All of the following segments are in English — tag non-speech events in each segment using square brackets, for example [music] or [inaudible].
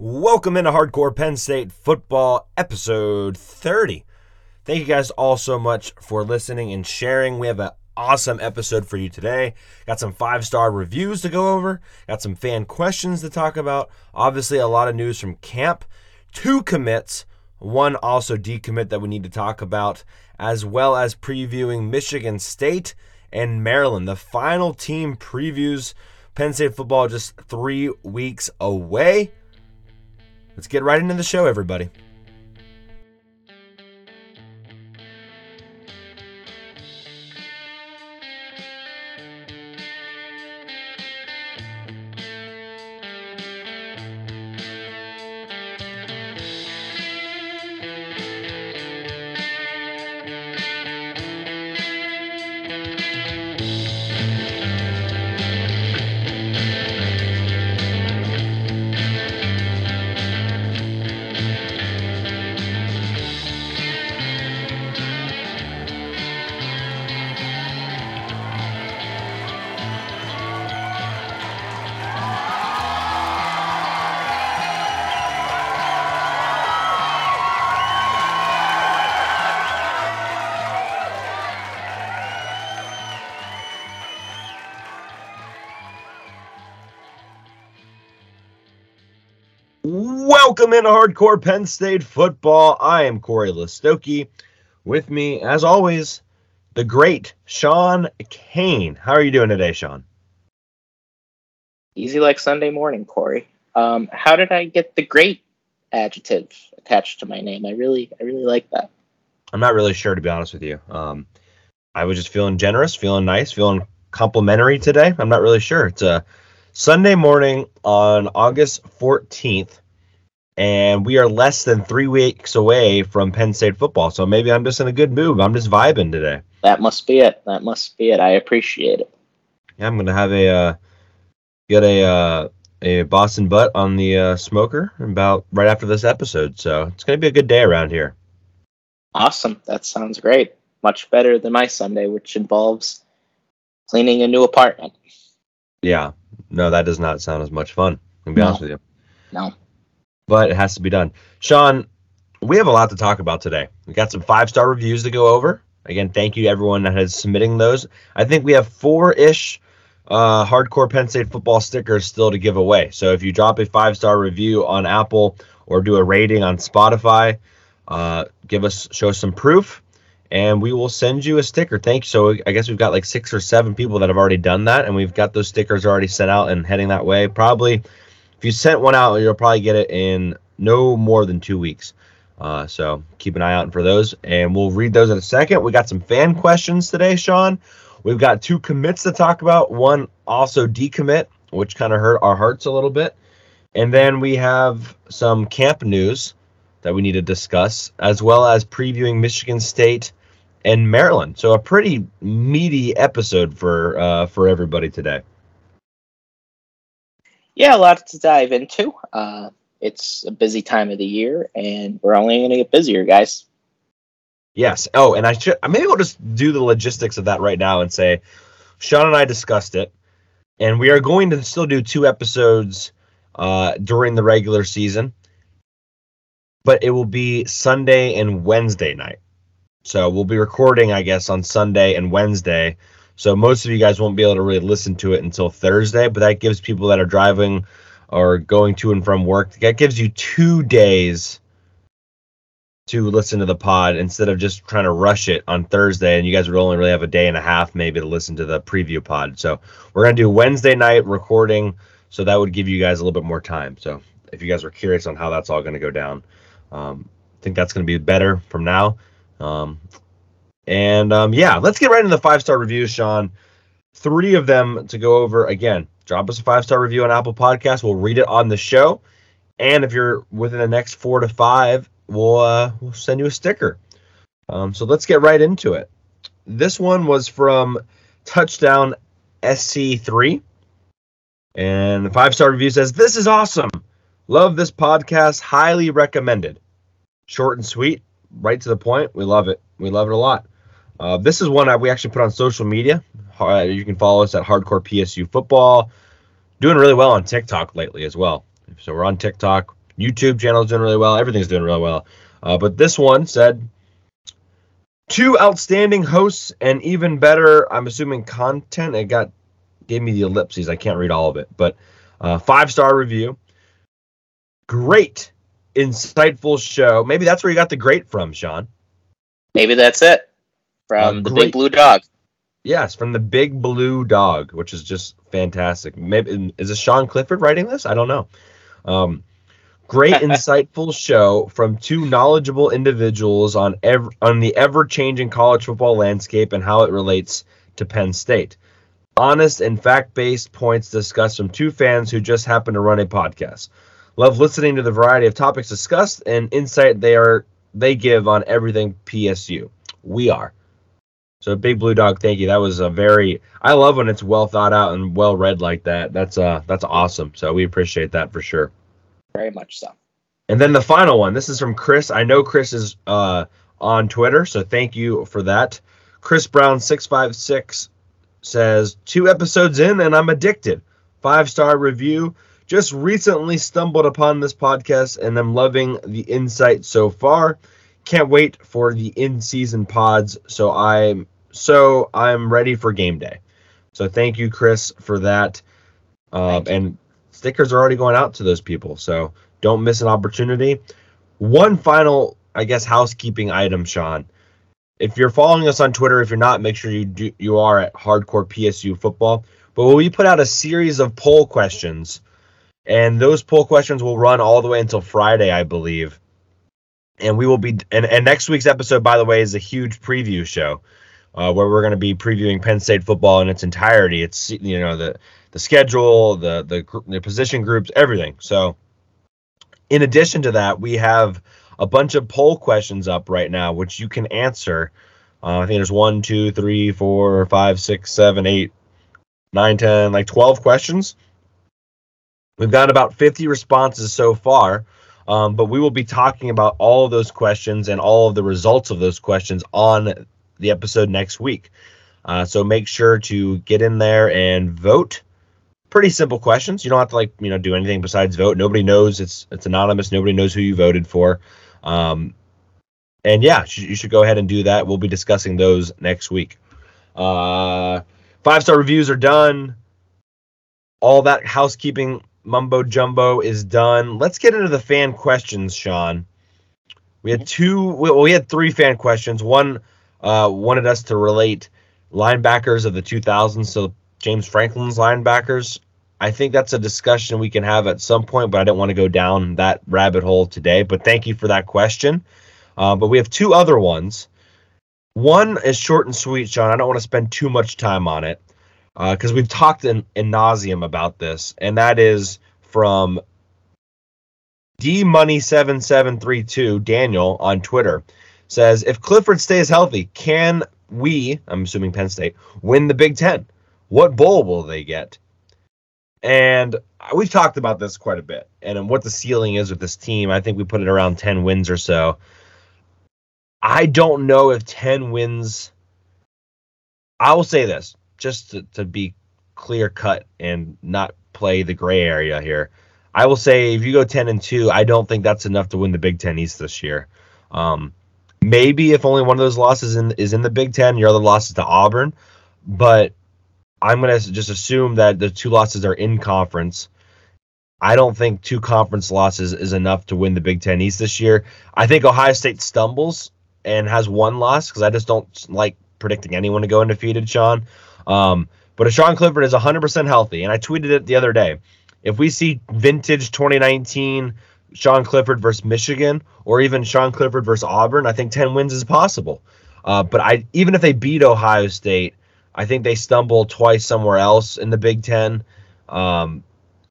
Welcome into Hardcore Penn State Football, episode 30. Thank you guys all so much for listening and sharing. We have an awesome episode for you today. Got some five star reviews to go over, got some fan questions to talk about. Obviously, a lot of news from camp, two commits, one also decommit that we need to talk about, as well as previewing Michigan State and Maryland. The final team previews Penn State football just three weeks away. Let's get right into the show, everybody. Welcome into Hardcore Penn State Football. I am Corey Listoki. With me, as always, the great Sean Kane. How are you doing today, Sean? Easy like Sunday morning, Corey. Um, how did I get the great adjective attached to my name? I really, I really like that. I'm not really sure, to be honest with you. Um, I was just feeling generous, feeling nice, feeling complimentary today. I'm not really sure. It's a Sunday morning on August 14th and we are less than three weeks away from Penn State football. So maybe I'm just in a good mood. I'm just vibing today. That must be it. That must be it. I appreciate it. Yeah, I'm gonna have a uh, get a uh, a Boston butt on the uh, smoker about right after this episode. So it's gonna be a good day around here. Awesome. That sounds great. Much better than my Sunday, which involves cleaning a new apartment. Yeah. No, that does not sound as much fun. To be No. honest with you. No. But it has to be done. Sean, we have a lot to talk about today. We got some five star reviews to go over. Again, thank you to everyone that is submitting those. I think we have four ish uh, hardcore Penn State football stickers still to give away. So if you drop a five star review on Apple or do a rating on Spotify, uh, give us show some proof, and we will send you a sticker. Thank you. So I guess we've got like six or seven people that have already done that, and we've got those stickers already sent out and heading that way. Probably if you sent one out, you'll probably get it in no more than two weeks. Uh, so keep an eye out for those, and we'll read those in a second. We got some fan questions today, Sean. We've got two commits to talk about. One also decommit, which kind of hurt our hearts a little bit, and then we have some camp news that we need to discuss, as well as previewing Michigan State and Maryland. So a pretty meaty episode for uh, for everybody today. Yeah, a lot to dive into. Uh, it's a busy time of the year, and we're only going to get busier, guys. Yes. Oh, and I should maybe we'll just do the logistics of that right now and say Sean and I discussed it, and we are going to still do two episodes uh, during the regular season, but it will be Sunday and Wednesday night. So we'll be recording, I guess, on Sunday and Wednesday. So most of you guys won't be able to really listen to it until Thursday, but that gives people that are driving or going to and from work that gives you two days to listen to the pod instead of just trying to rush it on Thursday and you guys would only really have a day and a half maybe to listen to the preview pod. So we're gonna do Wednesday night recording, so that would give you guys a little bit more time. So if you guys are curious on how that's all gonna go down, um, I think that's gonna be better from now. Um, and um, yeah, let's get right into the five star reviews, Sean. Three of them to go over again. Drop us a five star review on Apple Podcasts. We'll read it on the show. And if you're within the next four to five, we'll uh, we'll send you a sticker. Um, so let's get right into it. This one was from Touchdown SC3, and the five star review says, "This is awesome. Love this podcast. Highly recommended. Short and sweet, right to the point. We love it. We love it a lot." Uh, this is one that we actually put on social media. Uh, you can follow us at Hardcore PSU Football. Doing really well on TikTok lately as well. So we're on TikTok. YouTube channel is doing really well. Everything's doing really well. Uh, but this one said two outstanding hosts and even better. I'm assuming content. It got gave me the ellipses. I can't read all of it, but uh, five star review. Great, insightful show. Maybe that's where you got the great from, Sean. Maybe that's it from Uh, the great- Big Blue Dog. Yes, from the Big Blue Dog, which is just fantastic. Maybe is it Sean Clifford writing this? I don't know. Um, great, [laughs] insightful show from two knowledgeable individuals on ev- on the ever changing college football landscape and how it relates to Penn State. Honest and fact based points discussed from two fans who just happen to run a podcast. Love listening to the variety of topics discussed and insight they are they give on everything PSU. We are. So big blue dog, thank you. That was a very I love when it's well thought out and well read like that. That's uh that's awesome. So we appreciate that for sure. Very much so. And then the final one. This is from Chris. I know Chris is uh on Twitter, so thank you for that. Chris Brown six five six says two episodes in and I'm addicted. Five star review. Just recently stumbled upon this podcast and I'm loving the insight so far. Can't wait for the in season pods. So I'm so I'm ready for game day. So thank you, Chris, for that. Um, and stickers are already going out to those people. So don't miss an opportunity. One final, I guess, housekeeping item, Sean. If you're following us on Twitter, if you're not, make sure you do you are at Hardcore PSU Football. But we put out a series of poll questions, and those poll questions will run all the way until Friday, I believe. And we will be and, and next week's episode, by the way, is a huge preview show uh, where we're going to be previewing Penn State football in its entirety. It's you know the the schedule, the the, the position groups, everything. So, in addition to that, we have a bunch of poll questions up right now, which you can answer. Uh, I think there's one, two, three, four, five, six, seven, eight, nine, ten, like twelve questions. We've got about 50 responses so far, um, but we will be talking about all of those questions and all of the results of those questions on the episode next week. Uh, so make sure to get in there and vote. Pretty simple questions. You don't have to like you know do anything besides vote. Nobody knows it's it's anonymous. Nobody knows who you voted for. Um, and yeah, you should go ahead and do that. We'll be discussing those next week. Uh, five star reviews are done. All that housekeeping mumbo jumbo is done. Let's get into the fan questions, Sean. We had two. Well, we had three fan questions. One uh, wanted us to relate linebackers of the 2000s, so James Franklin's linebackers. I think that's a discussion we can have at some point, but I don't want to go down that rabbit hole today. But thank you for that question. Uh, but we have two other ones. One is short and sweet, Sean. I don't want to spend too much time on it Uh, because we've talked in, in nauseum about this, and that is from D Money seven seven three two Daniel on Twitter says if Clifford stays healthy, can we? I'm assuming Penn State win the Big Ten. What bowl will they get? And we've talked about this quite a bit, and what the ceiling is with this team. I think we put it around ten wins or so. I don't know if ten wins. I will say this just to, to be clear cut and not play the gray area here. I will say if you go 10 and 2, I don't think that's enough to win the Big 10 East this year. Um, maybe if only one of those losses in, is in the Big 10, your other losses to Auburn, but I'm going to just assume that the two losses are in conference. I don't think two conference losses is enough to win the Big 10 East this year. I think Ohio State stumbles and has one loss because I just don't like predicting anyone to go undefeated, Sean. Um, but if Sean Clifford is 100% healthy, and I tweeted it the other day, if we see vintage 2019 Sean Clifford versus Michigan, or even Sean Clifford versus Auburn, I think 10 wins is possible. Uh, but I even if they beat Ohio State, I think they stumble twice somewhere else in the Big Ten. Um,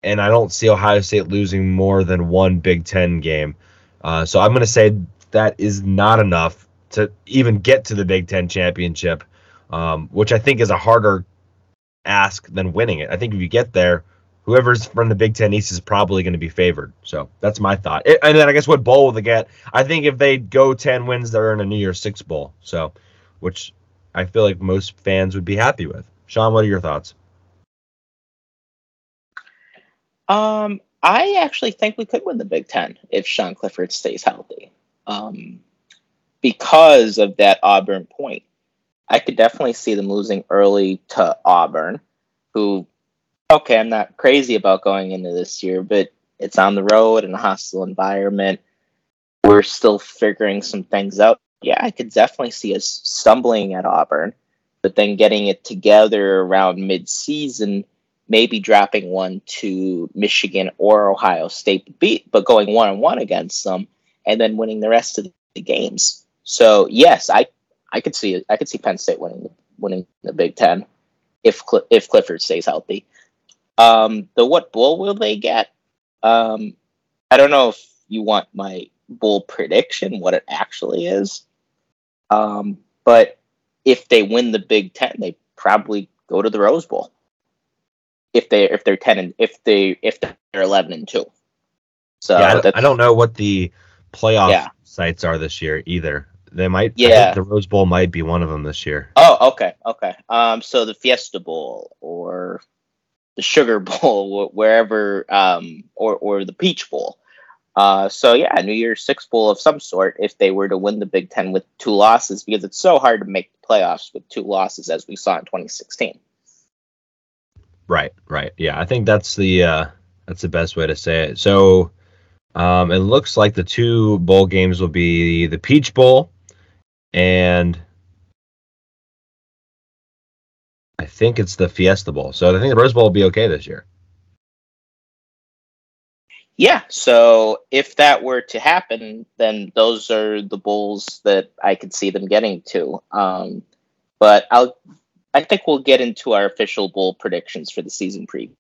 and I don't see Ohio State losing more than one Big Ten game. Uh, so I'm going to say that is not enough to even get to the Big Ten championship, um, which I think is a harder ask than winning it. I think if you get there, whoever's from the Big Ten East is probably going to be favored. So that's my thought. It- and then I guess what bowl will they get? I think if they go 10 wins, they're in a New Year's Six bowl. So, which I feel like most fans would be happy with. Sean, what are your thoughts? Um, I actually think we could win the Big Ten if Sean Clifford stays healthy. Um, because of that Auburn point. I could definitely see them losing early to Auburn, who, okay, I'm not crazy about going into this year, but it's on the road in a hostile environment. We're still figuring some things out. Yeah, I could definitely see us stumbling at Auburn, but then getting it together around mid-season, maybe dropping one to Michigan or Ohio State, beat, but going one on one against them, and then winning the rest of the games. So yes, I I could see I could see Penn State winning winning the Big Ten if if Clifford stays healthy. Um, the what bowl will they get? Um, I don't know if you want my bowl prediction, what it actually is. Um, but if they win the Big Ten, they probably go to the Rose Bowl. If they if they're ten and if they if they're eleven and two. So yeah, I, I don't know what the playoff yeah. sites are this year either. They might. Yeah. the Rose Bowl might be one of them this year. Oh, okay, okay. Um, so the Fiesta Bowl or the Sugar [laughs] Bowl, wherever, um, or or the Peach Bowl. Uh, so yeah, New Year's Six Bowl of some sort if they were to win the Big Ten with two losses, because it's so hard to make the playoffs with two losses as we saw in 2016. Right, right. Yeah, I think that's the uh, that's the best way to say it. So um, it looks like the two bowl games will be the Peach Bowl and I think it's the Fiesta Bowl. So I think the Rose Bowl will be okay this year. Yeah, so if that were to happen, then those are the bowls that I could see them getting to. Um, but I'll, I think we'll get into our official bowl predictions for the season preview.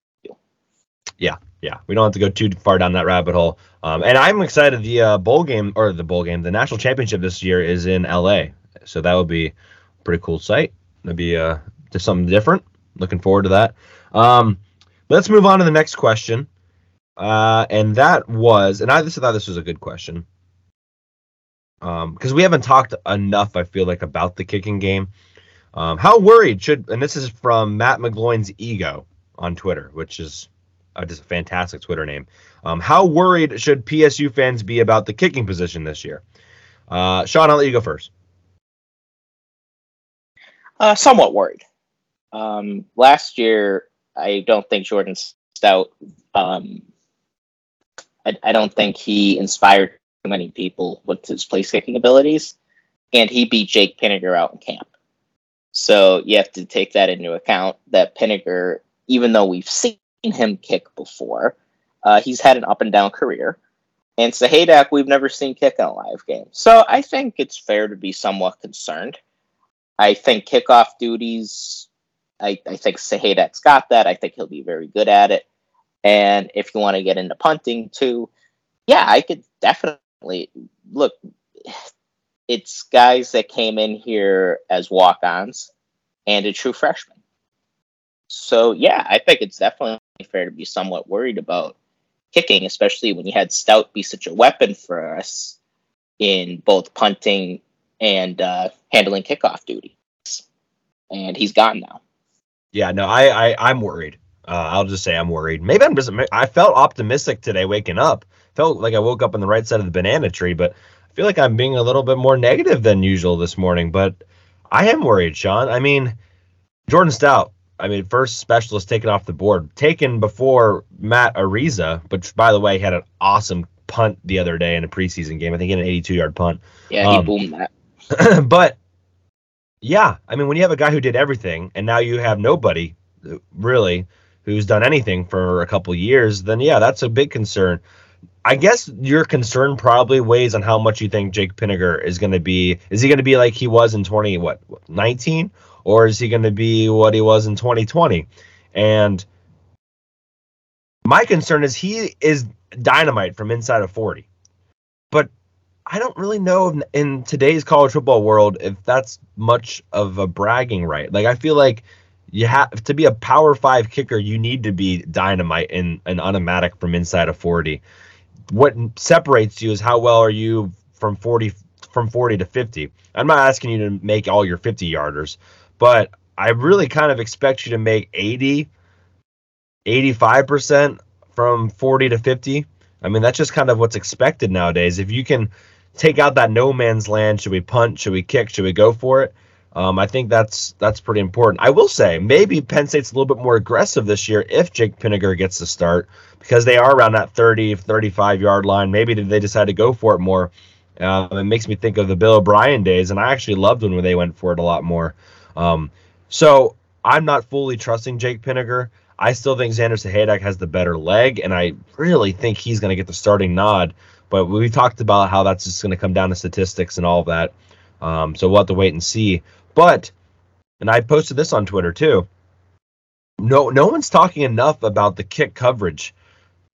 Yeah, yeah, we don't have to go too far down that rabbit hole. Um, and I'm excited. The uh, bowl game or the bowl game, the national championship this year is in LA, so that would be a pretty cool sight. That'd be uh, just something different. Looking forward to that. Um, let's move on to the next question, uh, and that was, and I just thought this was a good question because um, we haven't talked enough. I feel like about the kicking game. Um, how worried should, and this is from Matt McGloin's ego on Twitter, which is uh, just a fantastic Twitter name. Um, how worried should PSU fans be about the kicking position this year? Uh, Sean, I'll let you go first. Uh, somewhat worried. Um, last year, I don't think Jordan Stout. Um, I, I don't think he inspired too many people with his place kicking abilities, and he beat Jake Pinegar out in camp. So you have to take that into account. That Pinegar, even though we've seen him kick before. Uh, he's had an up and down career. And Sahaydak, we've never seen kick in a live game. So I think it's fair to be somewhat concerned. I think kickoff duties, I, I think Sahaydak got that. I think he'll be very good at it. And if you want to get into punting too, yeah, I could definitely look. It's guys that came in here as walk ons and a true freshman. So yeah, I think it's definitely fair to be somewhat worried about kicking, especially when you had Stout be such a weapon for us in both punting and uh, handling kickoff duties. And he's gone now. Yeah, no, I, I I'm worried. Uh, I'll just say I'm worried. Maybe I'm just. I felt optimistic today waking up. Felt like I woke up on the right side of the banana tree, but I feel like I'm being a little bit more negative than usual this morning. But I am worried, Sean. I mean, Jordan Stout, I mean, first specialist taken off the board, taken before Matt Araiza, which by the way, had an awesome punt the other day in a preseason game. I think he had an 82 yard punt. Yeah, he um, boomed that. [clears throat] but yeah, I mean, when you have a guy who did everything and now you have nobody really who's done anything for a couple years, then yeah, that's a big concern. I guess your concern probably weighs on how much you think Jake Pinegar is going to be. Is he going to be like he was in 20 what 19 or is he going to be what he was in 2020? And my concern is he is dynamite from inside of 40. But I don't really know in today's college football world if that's much of a bragging right. Like I feel like you have to be a power five kicker, you need to be dynamite and, an automatic from inside of 40. What separates you is how well are you from 40 from 40 to 50. I'm not asking you to make all your 50 yarders, but I really kind of expect you to make 80, 85% from 40 to 50. I mean, that's just kind of what's expected nowadays. If you can take out that no man's land, should we punt? Should we kick? Should we go for it? Um, I think that's that's pretty important. I will say maybe Penn State's a little bit more aggressive this year if Jake Pinegar gets the start because they are around that 30, 35 yard line. Maybe they decide to go for it more. Um, it makes me think of the Bill O'Brien days, and I actually loved when they went for it a lot more. Um, so I'm not fully trusting Jake Pinegar. I still think Sander Sahaydak has the better leg, and I really think he's going to get the starting nod. But we talked about how that's just going to come down to statistics and all that. Um, so we'll have to wait and see. But, and I posted this on Twitter too. No, no one's talking enough about the kick coverage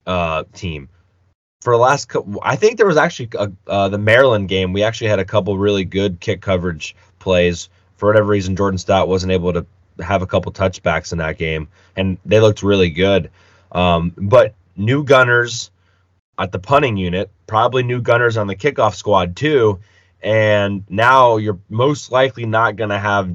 uh, team. For the last, couple, I think there was actually a, uh, the Maryland game. We actually had a couple really good kick coverage plays. For whatever reason, Jordan Stout wasn't able to have a couple touchbacks in that game, and they looked really good. Um, but new gunners at the punting unit, probably new gunners on the kickoff squad too and now you're most likely not going to have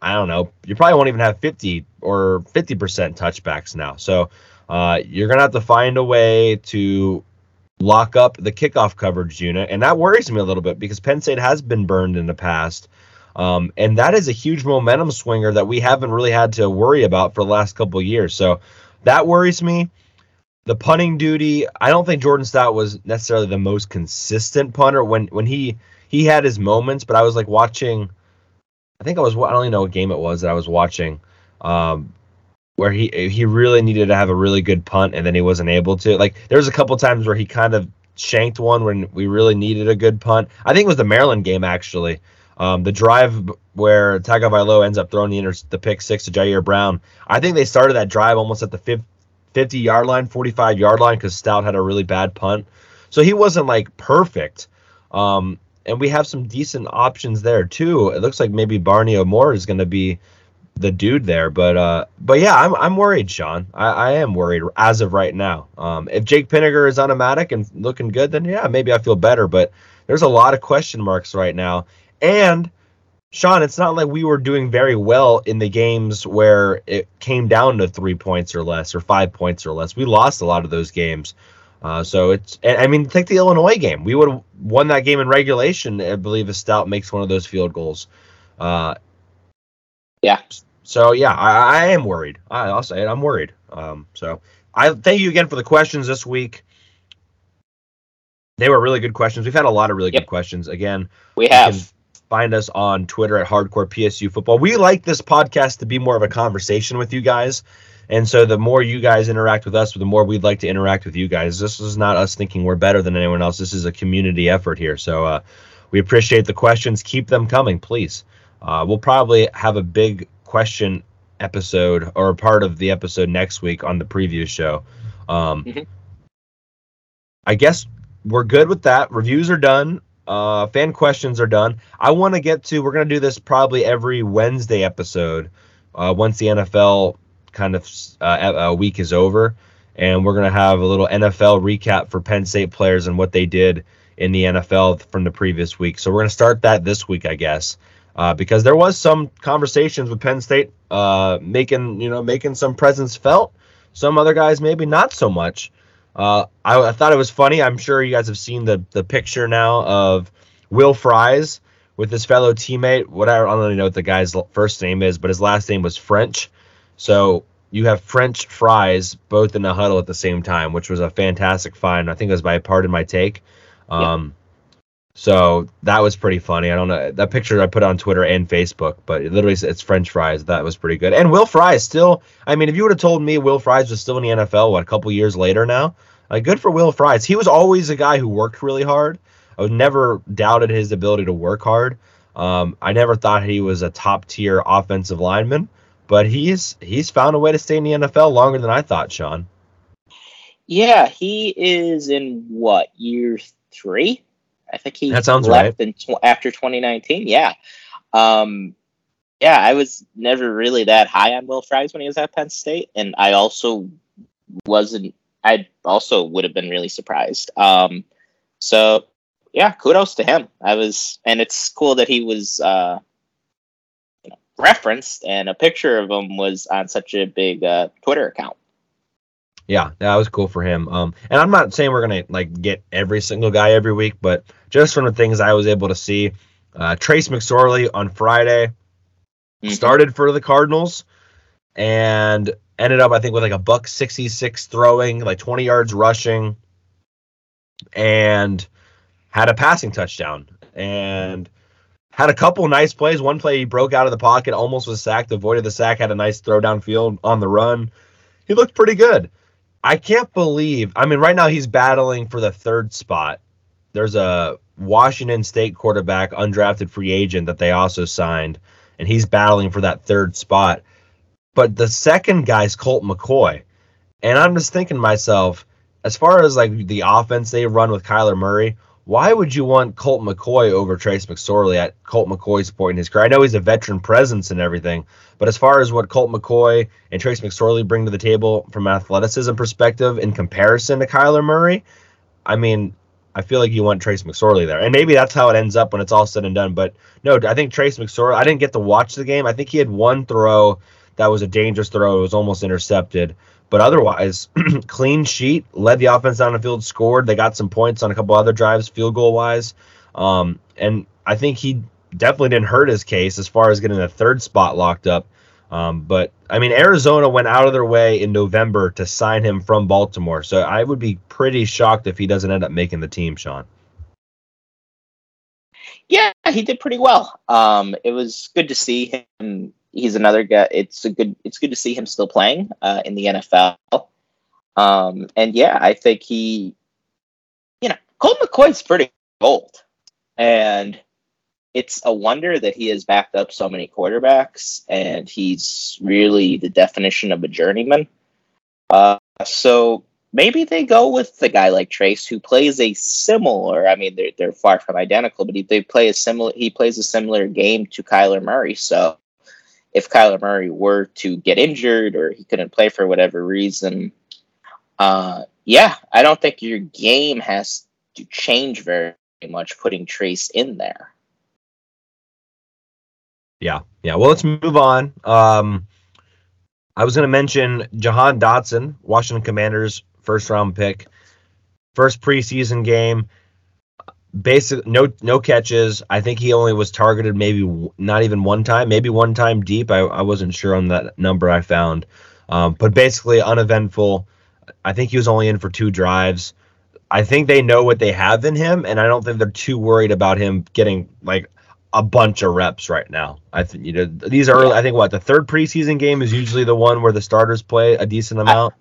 i don't know you probably won't even have 50 or 50% touchbacks now so uh, you're going to have to find a way to lock up the kickoff coverage unit and that worries me a little bit because penn state has been burned in the past um, and that is a huge momentum swinger that we haven't really had to worry about for the last couple years so that worries me the punting duty i don't think jordan stout was necessarily the most consistent punter when when he he had his moments, but I was like watching. I think I was. I don't even know what game it was that I was watching, um, where he he really needed to have a really good punt and then he wasn't able to. Like there was a couple times where he kind of shanked one when we really needed a good punt. I think it was the Maryland game actually. Um, the drive where Tagovailoa ends up throwing the inter- the pick six to Ji'Ayir Brown. I think they started that drive almost at the 50 yard line, 45 yard line because Stout had a really bad punt. So he wasn't like perfect. Um, and we have some decent options there too. It looks like maybe Barney Amor is going to be the dude there, but uh, but yeah, I'm I'm worried, Sean. I, I am worried as of right now. Um, if Jake Pinegar is automatic and looking good, then yeah, maybe I feel better. But there's a lot of question marks right now, and Sean, it's not like we were doing very well in the games where it came down to three points or less or five points or less. We lost a lot of those games. Uh, so it's, I mean, take the Illinois game. We would have won that game in regulation. I believe if Stout makes one of those field goals. Uh, yeah. So yeah, I, I am worried. I, will say it. I'm worried. Um, so I thank you again for the questions this week. They were really good questions. We've had a lot of really yep. good questions. Again, we have. Find us on Twitter at Hardcore PSU Football. We like this podcast to be more of a conversation with you guys. And so the more you guys interact with us, the more we'd like to interact with you guys. This is not us thinking we're better than anyone else. This is a community effort here. So uh, we appreciate the questions. Keep them coming, please. Uh, we'll probably have a big question episode or part of the episode next week on the preview show. Um, mm-hmm. I guess we're good with that. Reviews are done. Uh, fan questions are done. I want to get to. We're gonna do this probably every Wednesday episode. Uh, once the NFL kind of uh, week is over, and we're gonna have a little NFL recap for Penn State players and what they did in the NFL from the previous week. So we're gonna start that this week, I guess, uh, because there was some conversations with Penn State uh, making you know making some presence felt. Some other guys maybe not so much. Uh, I, I, thought it was funny. I'm sure you guys have seen the the picture now of Will Fries with his fellow teammate. Whatever I don't really know what the guy's first name is, but his last name was French. So you have French fries both in the huddle at the same time, which was a fantastic find. I think it was by Pardon My Take. Um, yeah. So that was pretty funny. I don't know that picture I put on Twitter and Facebook, but it literally it's French fries. That was pretty good. And Will Fries still. I mean, if you would have told me Will Fries was still in the NFL, what a couple years later now, like good for Will Fries. He was always a guy who worked really hard. I never doubted his ability to work hard. Um, I never thought he was a top tier offensive lineman, but he's he's found a way to stay in the NFL longer than I thought, Sean. Yeah, he is in what year three? I think he that sounds left right. Tw- after 2019. Yeah, um, yeah. I was never really that high on Will Fries when he was at Penn State, and I also wasn't. I also would have been really surprised. Um, so yeah, kudos to him. I was, and it's cool that he was. Uh, referenced, and a picture of him was on such a big uh, Twitter account. Yeah, that was cool for him. Um, and I'm not saying we're gonna like get every single guy every week, but just from the things I was able to see, uh, Trace McSorley on Friday mm-hmm. started for the Cardinals and ended up I think with like a buck 66 throwing, like 20 yards rushing, and had a passing touchdown and had a couple nice plays. One play he broke out of the pocket, almost was sacked, avoided the sack, had a nice throw downfield on the run. He looked pretty good. I can't believe. I mean, right now he's battling for the third spot. There's a Washington State quarterback, undrafted free agent that they also signed, and he's battling for that third spot. But the second guy's Colt McCoy. And I'm just thinking to myself, as far as like the offense they run with Kyler Murray, why would you want Colt McCoy over Trace McSorley at Colt McCoy's point in his career? I know he's a veteran presence and everything, but as far as what Colt McCoy and Trace McSorley bring to the table from an athleticism perspective in comparison to Kyler Murray, I mean, I feel like you want Trace McSorley there. And maybe that's how it ends up when it's all said and done. But no, I think Trace McSorley, I didn't get to watch the game. I think he had one throw that was a dangerous throw. It was almost intercepted. But otherwise, [clears throat] clean sheet, led the offense down the field, scored. They got some points on a couple other drives, field goal wise. Um, and I think he definitely didn't hurt his case as far as getting the third spot locked up. Um, but I mean, Arizona went out of their way in November to sign him from Baltimore. So I would be pretty shocked if he doesn't end up making the team, Sean. Yeah, he did pretty well. Um, it was good to see him he's another guy. It's a good. It's good to see him still playing uh, in the NFL. Um, and yeah, I think he, you know, Colt McCoy's pretty old, and it's a wonder that he has backed up so many quarterbacks, and he's really the definition of a journeyman. Uh, so maybe they go with the guy like Trace who plays a similar. I mean, they're they're far from identical, but he, they play a similar. He plays a similar game to Kyler Murray. So if Kyler Murray were to get injured or he couldn't play for whatever reason, uh, yeah, I don't think your game has to change very much putting Trace in there. Yeah, yeah. Well, let's move on. Um, I was going to mention Jahan Dotson, Washington Commanders first round pick, first preseason game basic no no catches. I think he only was targeted maybe not even one time, maybe one time deep. I, I wasn't sure on that number I found, um, but basically uneventful. I think he was only in for two drives. I think they know what they have in him, and I don't think they're too worried about him getting like a bunch of reps right now. I think you know these are. I think what the third preseason game is usually the one where the starters play a decent amount.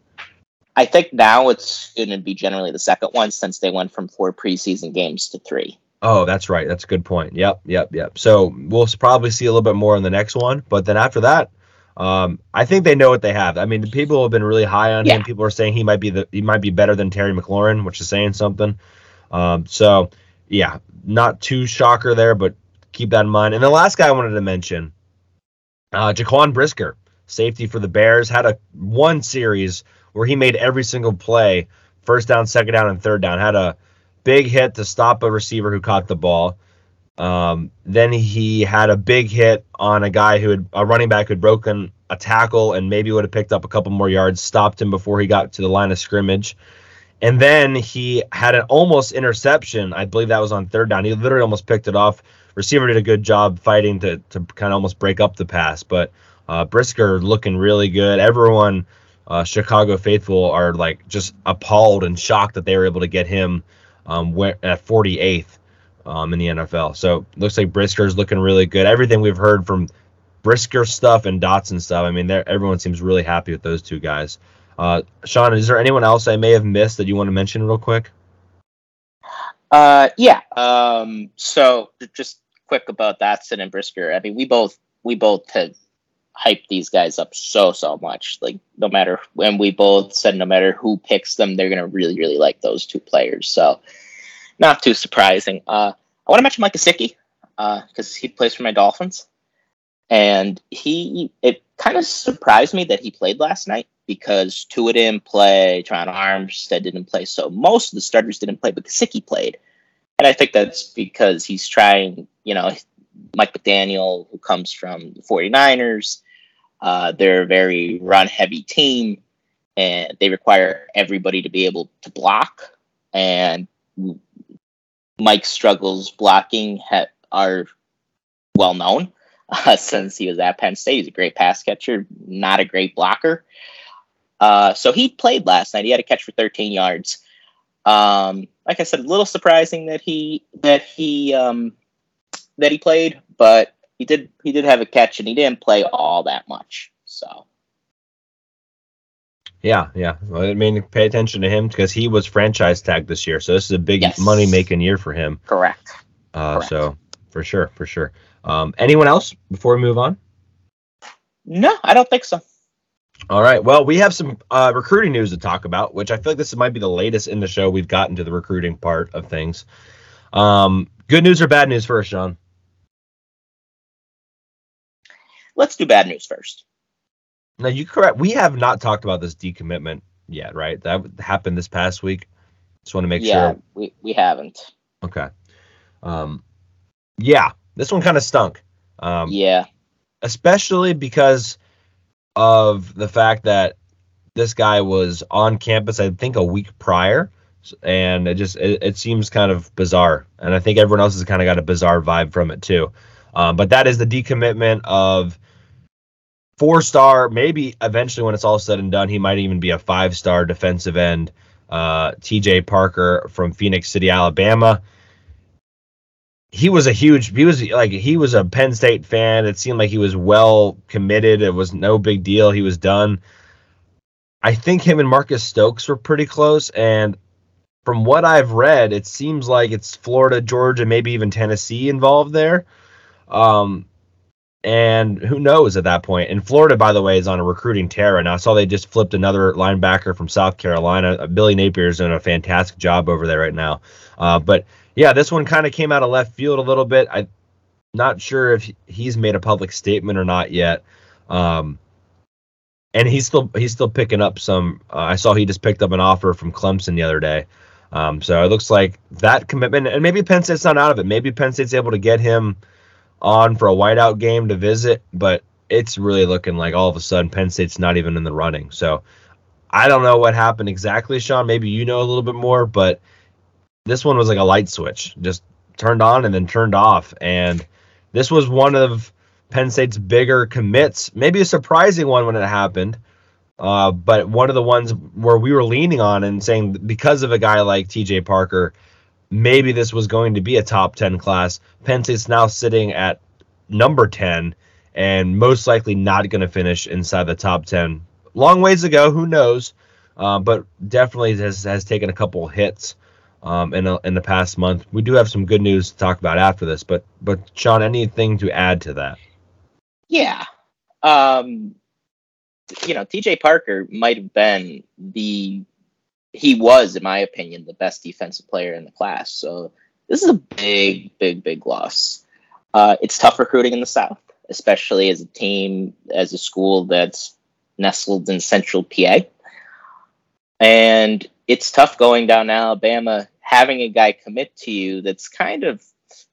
I think now it's going to be generally the second one since they went from four preseason games to three. Oh, that's right. That's a good point. Yep, yep, yep. So we'll probably see a little bit more in the next one, but then after that, um, I think they know what they have. I mean, the people have been really high on yeah. him. People are saying he might be the he might be better than Terry McLaurin, which is saying something. Um, so yeah, not too shocker there, but keep that in mind. And the last guy I wanted to mention, uh, Jaquan Brisker, safety for the Bears, had a one series where he made every single play, first down, second down, and third down. Had a big hit to stop a receiver who caught the ball. Um, then he had a big hit on a guy who had a running back who had broken a tackle and maybe would have picked up a couple more yards, stopped him before he got to the line of scrimmage. And then he had an almost interception. I believe that was on third down. He literally almost picked it off. Receiver did a good job fighting to to kind of almost break up the pass. But uh, Brisker looking really good. Everyone uh, Chicago faithful are like just appalled and shocked that they were able to get him um, at 48th um, in the NFL. So looks like Brisker's looking really good. Everything we've heard from Brisker stuff and Dotson stuff. I mean, everyone seems really happy with those two guys. Uh, Sean, is there anyone else I may have missed that you want to mention real quick? Uh, yeah. Um, so just quick about Dotson and Brisker. I mean, we both we both had hyped these guys up so so much. Like no matter when we both said no matter who picks them, they're gonna really really like those two players. So not too surprising. Uh, I want to mention Mike Gesicki because uh, he plays for my Dolphins, and he it kind of surprised me that he played last night because Tua didn't play, Tron Armstead didn't play, so most of the starters didn't play, but Gesicki played. And I think that's because he's trying, you know, Mike McDaniel, who comes from the 49ers. Uh, they're a very run heavy team. and they require everybody to be able to block. And Mike's struggles blocking ha- are well known [laughs] uh, since he was at Penn State. He's a great pass catcher, not a great blocker. Uh, so he played last night. He had a catch for 13 yards. Um, like I said, a little surprising that he that he um, that he played, but he did he did have a catch and he didn't play all that much. So yeah, yeah. Well, I mean, pay attention to him because he was franchise tagged this year, so this is a big Yes. money making year for him. correct. Uh, Correct. so for sure, for sure. Um, anyone else before we move on? No, I don't think so. All right. Well, we have some uh, recruiting news to talk about, which I feel like this might be the latest in the show we've gotten to the recruiting part of things. Um, good news or bad news first, Sean? Let's do bad news first. Now you correct. We have not talked about this decommitment yet, right? That happened this past week. Just want to make yeah, sure. we, we haven't. Okay. Um, yeah, this one kind of stunk. Um, yeah, especially because of the fact that this guy was on campus, I think, a week prior, and it just it, it seems kind of bizarre. And I think everyone else has kind of got a bizarre vibe from it too. Um, but that is the decommitment of four star, maybe eventually when it's all said and done, he might even be a five star defensive end. Uh, TJ Parker from Phenix City, Alabama he was a huge he was like he was a Penn State fan. It seemed like he was well committed. It was no big deal. He was done. I think him and Marcus Stokes were pretty close and from what I've read, it seems like it's Florida, Georgia, maybe even Tennessee involved there. Um and who knows at that point. And Florida, by the way, is on a recruiting tear now. I saw they just flipped another linebacker from South Carolina. Billy Napier is doing a fantastic job over there right now. Uh, but yeah, this one kind of came out of left field a little bit. I'm not sure if he's made a public statement or not yet. Um, and he's still he's still picking up some. Uh, I saw he just picked up an offer from Clemson the other day. Um, so it looks like that commitment, and maybe Penn State's not out of it. Maybe Penn State's able to get him on for a whiteout game to visit, but it's really looking like all of a sudden Penn State's not even in the running. So I don't know what happened exactly, Sean. Maybe you know a little bit more, but this one was like a light switch, just turned on and then turned off. And this was one of Penn State's bigger commits, maybe a surprising one when it happened, uh, but one of the ones where we were leaning on and saying because of a guy like TJ Parker, maybe this was going to be a top 10 class. Penn State's now sitting at number 10 and most likely not going to finish inside the top 10. Long ways to go, who knows? Uh, but definitely has, has taken a couple hits um, in, a, in the past month. We do have some good news to talk about after this, but but Sean, anything to add to that? yeah. Um, you know, TJ Parker might have been the he was, in my opinion, the best defensive player in the class. So this is a big, big, big loss. Uh, it's tough recruiting in the South, especially as a team, as a school that's nestled in Central PA. And it's tough going down to Alabama, having a guy commit to you that's kind of,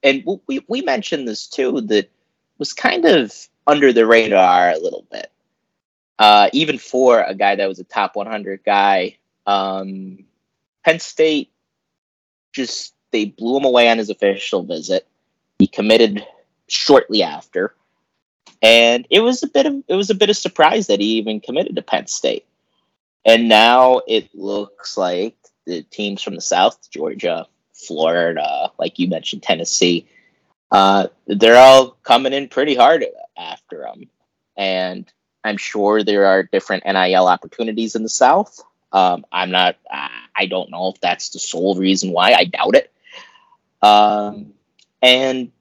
and we, we mentioned this too, that was kind of under the radar a little bit. Uh, even for a guy that was a top 100 guy, um, Penn State just they blew him away on his official visit. He committed shortly after, and it was a bit of it was a bit of surprise that he even committed to Penn State. And now it looks like the teams from the South, Georgia, Florida, like you mentioned, Tennessee, uh, they're all coming in pretty hard after him. And I'm sure there are different NIL opportunities in the South. Um, I'm not, I I don't know if that's the sole reason why. I doubt it. Um, and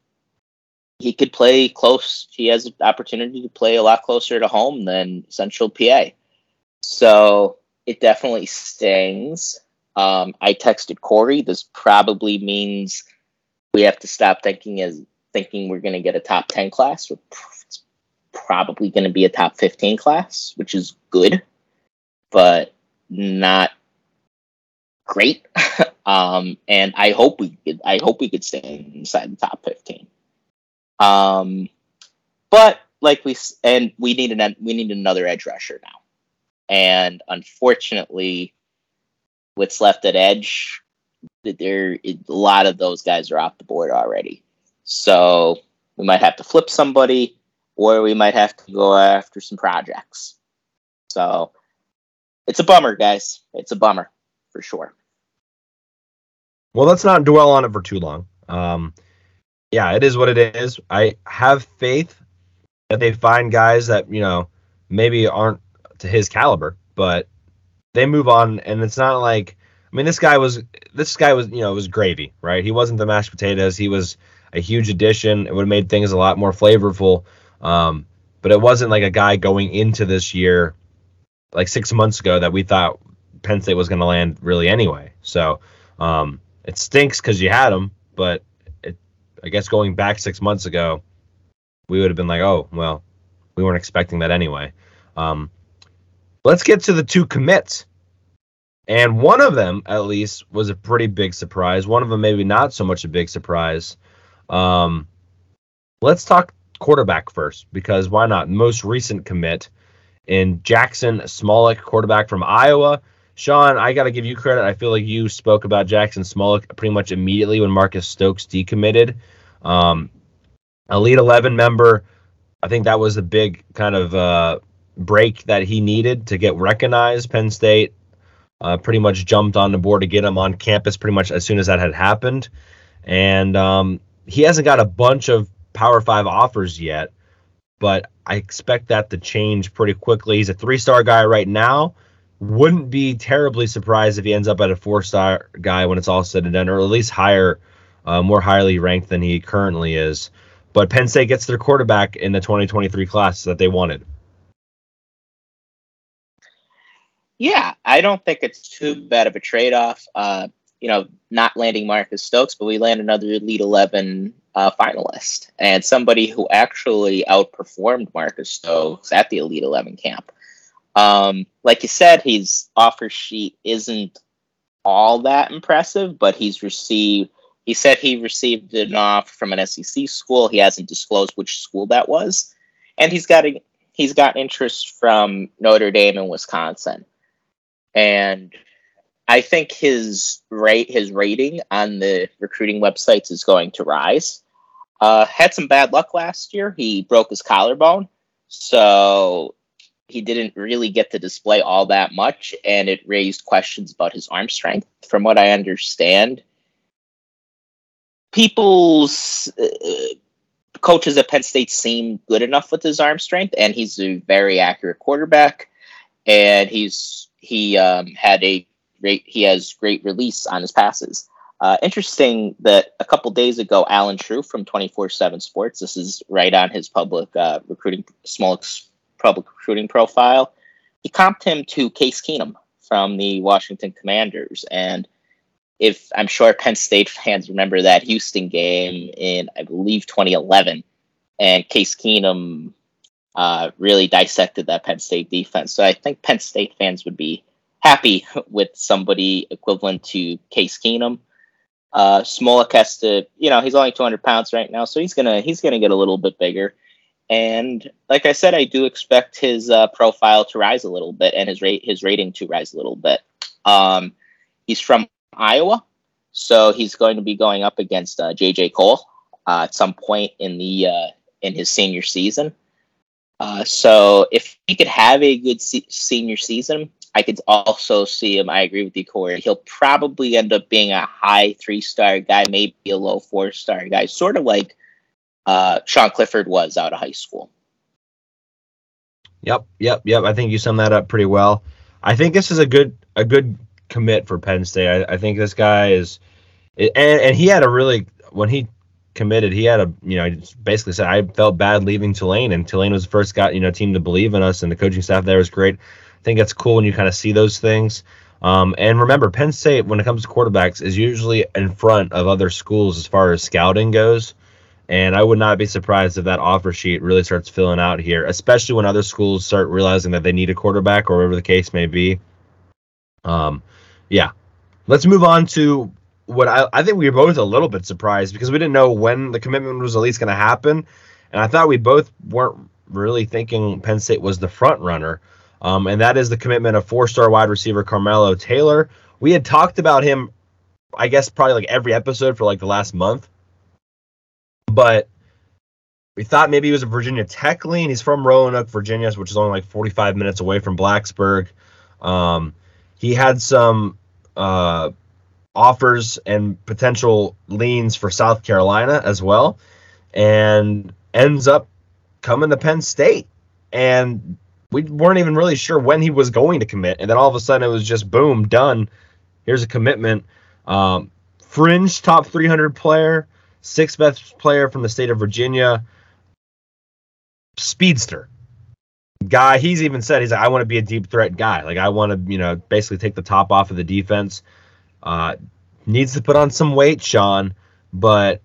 he could play close. He has an opportunity to play a lot closer to home than Central PA. So it definitely stings. Um, I texted Corey. This probably means we have to stop thinking as thinking we're going to get a top 10 class. It's probably going to be a top 15 class, which is good, but not great. [laughs] um, and I hope we could, I hope we could stay inside the top 15. Um, but like we and we need an we need another edge rusher now. And unfortunately, what's left at edge, there a lot of those guys are off the board already. So we might have to flip somebody, or we might have to go after some projects. So it's a bummer, guys. It's a bummer for sure. Well, let's not dwell on it for too long. Um, yeah, it is what it is. I have faith that they find guys that you know maybe aren't to his caliber, but they move on, and it's not like I mean this guy was this guy was you know was gravy, right? He wasn't the mashed potatoes. He was a huge addition. It would have made things a lot more flavorful. Um, but it wasn't like a guy going into this year, like six months ago, that we thought Penn State was going to land really anyway. So um, it stinks because you had him, but it, I guess going back six months ago, we would have been like, oh, well, we weren't expecting that anyway. Um, let's get to the two commits. And one of them, at least, was a pretty big surprise. One of them, maybe not so much a big surprise. Um, let's talk quarterback first, because why not? Most recent commit in Jackson Smolik, quarterback from Iowa. Sean, I got to give you credit. I feel like you spoke about Jackson Smolik pretty much immediately when Marcus Stokes decommitted. Um, Elite 11 member. I think that was a big kind of uh, break that he needed to get recognized. Penn State uh, pretty much jumped on the board to get him on campus pretty much as soon as that had happened. And um, he hasn't got a bunch of Power Five offers yet, but I expect that to change pretty quickly. He's a three star guy right now. Wouldn't be terribly surprised if he ends up at a four star guy when it's all said and done, or at least higher, uh, more highly ranked than he currently is. But Penn State gets their quarterback in the 2023 class that they wanted. Yeah, I don't think it's too bad of a trade off. Uh, you know, not landing Marcus Stokes, but we land another Elite 11 uh, finalist and somebody who actually outperformed Marcus Stokes at the Elite 11 camp. Um, like you said, his offer sheet isn't all that impressive, but he's received. He said he received an offer from an SEC school. He hasn't disclosed which school that was, and he's got a, he's got interest from Notre Dame and Wisconsin. And I think his rate his rating on the recruiting websites is going to rise. Uh, had some bad luck last year. He broke his collarbone, so he didn't really get to display all that much, and it raised questions about his arm strength. From what I understand, people's uh, coaches at Penn State seem good enough with his arm strength, and he's a very accurate quarterback, and he's he um, had a great, he has great release on his passes. Uh, interesting that a couple days ago, Allen Trieu from 24 7 Sports, this is right on his public uh, recruiting, small public recruiting profile, he comped him to Case Keenum from the Washington Commanders. And if I'm sure Penn State [laughs] fans remember that Houston game in, I believe, 2011, and Case Keenum uh, really dissected that Penn State defense. So I think Penn State fans would be happy [laughs] with somebody equivalent to Case Keenum. Uh, Smolik has to, you know, he's only 200 pounds right now, so he's gonna he's gonna get a little bit bigger. And like I said, I do expect his uh, profile to rise a little bit and his rate his rating to rise a little bit. Um, he's from Iowa, so he's going to be going up against uh, J.J. Kohl uh, at some point in the uh, in his senior season. Uh, so if he could have a good se- senior season, I could also see him. I agree with you, Corey. He'll probably end up being a high three star guy, maybe a low four star guy, sort of like uh, Sean Clifford was out of high school. Yep, yep, yep. I think you summed that up pretty well. I think this is a good a good commit for Penn State. I, I think this guy is, and and he had a really when he committed, he had a you know basically said I felt bad leaving Tulane, and Tulane was the first got you know team to believe in us, and the coaching staff there was great. I think that's cool when you kind of see those things. Um, and remember, Penn State, when it comes to quarterbacks, is usually in front of other schools as far as scouting goes. And I would not be surprised if that offer sheet really starts filling out here, especially when other schools start realizing that they need a quarterback or whatever the case may be. Um, yeah. Let's move on to what I, I think we were both a little bit surprised because we didn't know when the commitment was at least going to happen. And I thought we both weren't really thinking Penn State was the front runner. um, and that is the commitment of four-star wide receiver Carmelo Taylor. We had talked about him, I guess, probably like every episode for like the last month, but we thought maybe he was a Virginia Tech lean. He's from Roanoke, Virginia, which is only like 45 minutes away from Blacksburg. Um, he had some uh, offers and potential leans for South Carolina as well, and ends up coming to Penn State. And we weren't even really sure when he was going to commit. And then all of a sudden it was just boom, done. Here's a commitment. Um, fringe top 300 player, sixth best player from the state of Virginia, speedster guy. He's even said he's like, I want to be a deep threat guy. Like I want to, you know, basically take the top off of the defense. Uh, needs to put on some weight, Sean, but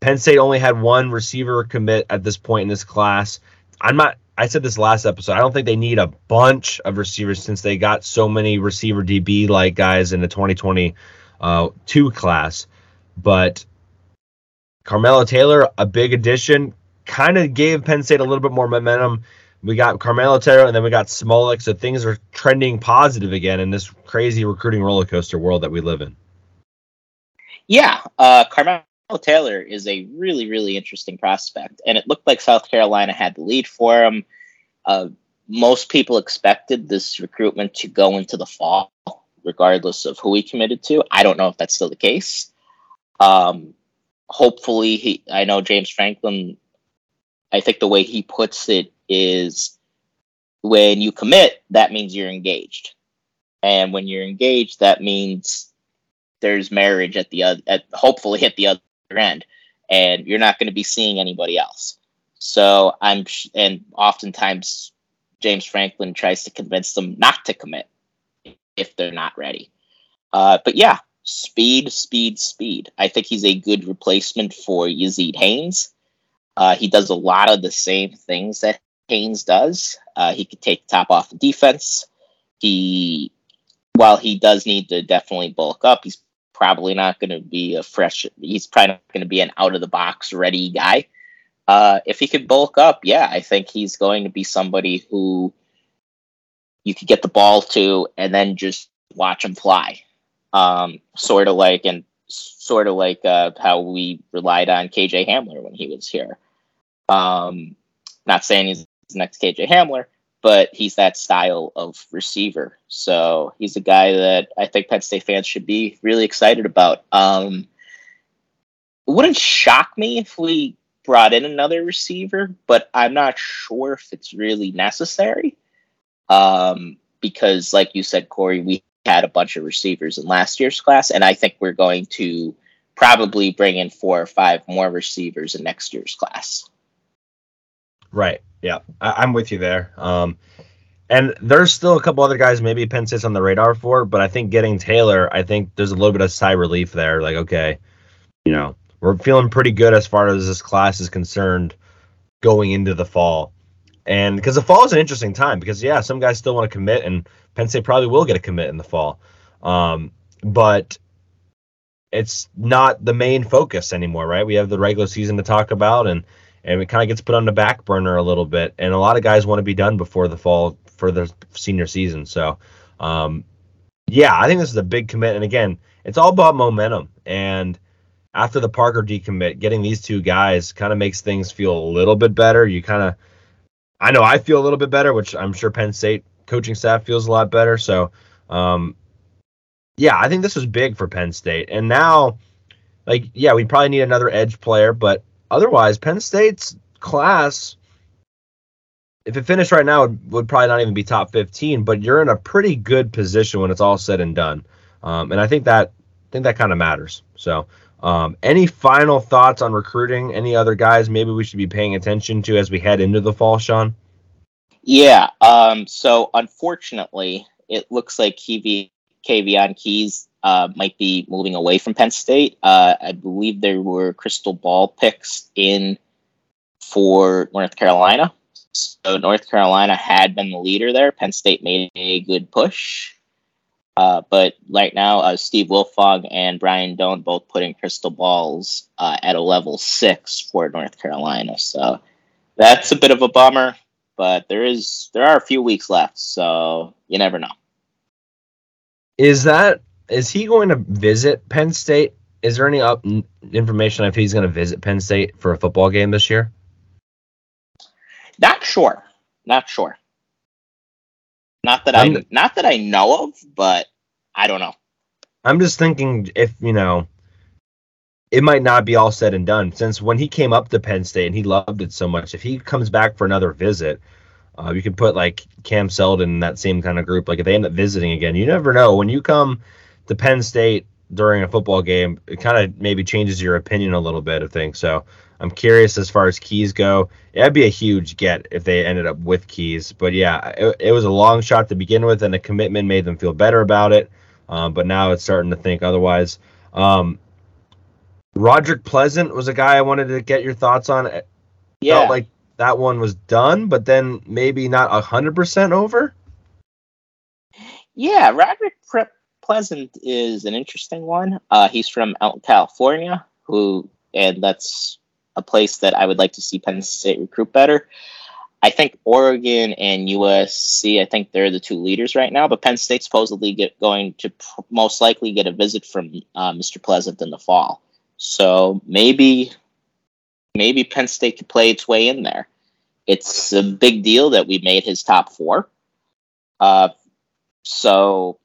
Penn State only had one receiver commit at this point in this class. I'm not. I said this last episode. I don't think they need a bunch of receivers since they got so many receiver DB like guys in the 2022 uh, class. But Carmelo Taylor, a big addition, kind of gave Penn State a little bit more momentum we got Carmelo Taylor, and then we got Smolik. So things are trending positive again in this crazy recruiting roller coaster world that we live in. Yeah, uh, Carmelo Taylor is a really, really interesting prospect, and it looked like South Carolina had the lead for him. Uh, most people expected this recruitment to go into the fall, regardless of who he committed to. I don't know if that's still the case. Um, hopefully, he. I know James Franklin. I think the way he puts it is when you commit, that means you're engaged. And when you're engaged, that means there's marriage at the other, at hopefully at the other end, and you're not going to be seeing anybody else. So I'm, and oftentimes James Franklin tries to convince them not to commit if they're not ready. Uh, but yeah, speed, speed, speed. I think he's a good replacement for Yazid Haynes. Uh, he does a lot of the same things that Haynes does. Uh, he could take top off the defense. He, while he does need to definitely bulk up, he's probably not going to be a fresh. He's probably not going to be an out of the box ready guy. Uh, if he could bulk up, yeah, I think he's going to be somebody who you could get the ball to and then just watch him fly. Um, sort of like and sort of like uh, how we relied on KJ Hamler when he was here. Um, not saying he's next KJ Hamler, but he's that style of receiver. So he's a guy that I think Penn State fans should be really excited about. Um, it wouldn't shock me if we brought in another receiver, but I'm not sure if it's really necessary. Um, because, like you said, Corey, we had a bunch of receivers in last year's class, and I think we're going to probably bring in four or five more receivers in next year's class. Right. Yeah, I, am with you there. Um, and there's still a couple other guys maybe Penn State's on the radar for, but I think getting Taylor, I think there's a little bit of sigh relief there. Like, okay, you know, we're feeling pretty good as far as this class is concerned going into the fall. And because the fall is an interesting time because, yeah, some guys still want to commit, and Penn State probably will get a commit in the fall. Um, but it's not the main focus anymore, right? We have the regular season to talk about, and and it kind of gets put on the back burner a little bit. And a lot of guys want to be done before the fall for the senior season. So, um, yeah, I think this is a big commit. And again, it's all about momentum. And after the Parker decommit, getting these two guys kind of makes things feel a little bit better. You kind of, I know I feel a little bit better, which I'm sure Penn State coaching staff feels a lot better. So, um, yeah, I think this was big for Penn State. And now, like, yeah, we probably need another edge player, but otherwise, Penn State's class, if it finished right now, would, would probably not even be top 15. But you're in a pretty good position when it's all said and done, um, and I think that I think that kind of matters. So, um, any final thoughts on recruiting? Any other guys maybe we should be paying attention to as we head into the fall, Sean? Yeah. Um, so unfortunately, it looks like KV Kayvon Keys uh, might be moving away from Penn State. Uh, I believe there were crystal ball picks in for North Carolina. So North Carolina had been the leader there. Penn State made a good push. Uh, but right now, uh, Steve Wiltfong and Brian Dohn both putting crystal balls uh, at a level six for North Carolina. So that's a bit of a bummer. but there is there are a few weeks left, so you never know. Is that is he going to visit Penn State? Is there any up information if he's going to visit Penn State for a football game this year? Not sure. Not sure. Not that I'm, I not that I know of, but I don't know. I'm just thinking if you know it might not be all said and done since when he came up to Penn State and he loved it so much. If he comes back for another visit, uh, you can put like Cam Seldon in that same kind of group. Like if they end up visiting again, you never know. When you come to Penn State during a football game, it kind of maybe changes your opinion a little bit of things. So I'm curious as far as keys go. It'd be a huge get if they ended up with keys. But yeah, it, it was a long shot to begin with, and the commitment made them feel better about it. Um, but now it's starting to think otherwise. Um, Roderick Pleasant was a guy I wanted to get your thoughts on. It yeah, felt like that one was done, but then maybe not hundred percent over. Yeah, Roderick Pleasant is an interesting one. Uh, he's from out California, who and that's a place that I would like to see Penn State recruit better. I think Oregon and USC, I think they're the two leaders right now, but Penn State supposedly get going to pr- most likely get a visit from uh, Mr. Pleasant in the fall. So maybe maybe Penn State could play its way in there. It's a big deal that we made his top four. Uh, so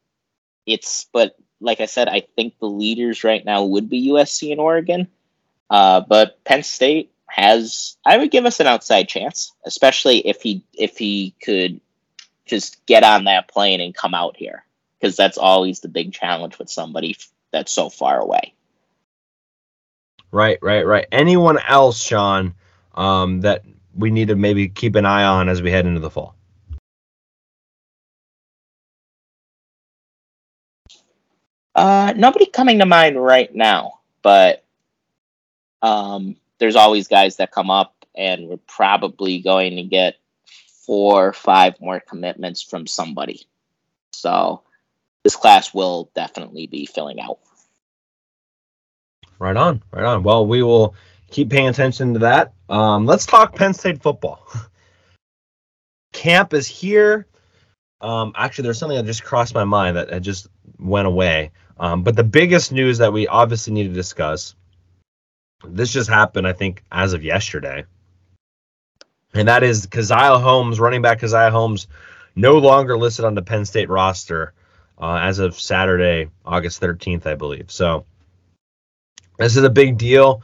it's but like I said, I think the leaders right now would be USC and Oregon. Uh, but Penn State has I would give us an outside chance, especially if he if he could just get on that plane and come out here because that's always the big challenge with somebody that's so far away. Right, right, right. Anyone else, Sean, um, that we need to maybe keep an eye on as we head into the fall? Uh, nobody coming to mind right now, but um, there's always guys that come up, and we're probably going to get four or five more commitments from somebody. So this class will definitely be filling out. Right on, right on. Well, we will keep paying attention to that. Um, let's talk Penn State football. [laughs] Camp is here. Um, actually, there's something that just crossed my mind that, I just went away. Um, but the biggest news that we obviously need to discuss this just happened, I think, as of yesterday. And that is Caziah Holmes, running back Caziah Holmes, no longer listed on the Penn State roster uh, as of Saturday, August 13th, I believe. So this is a big deal.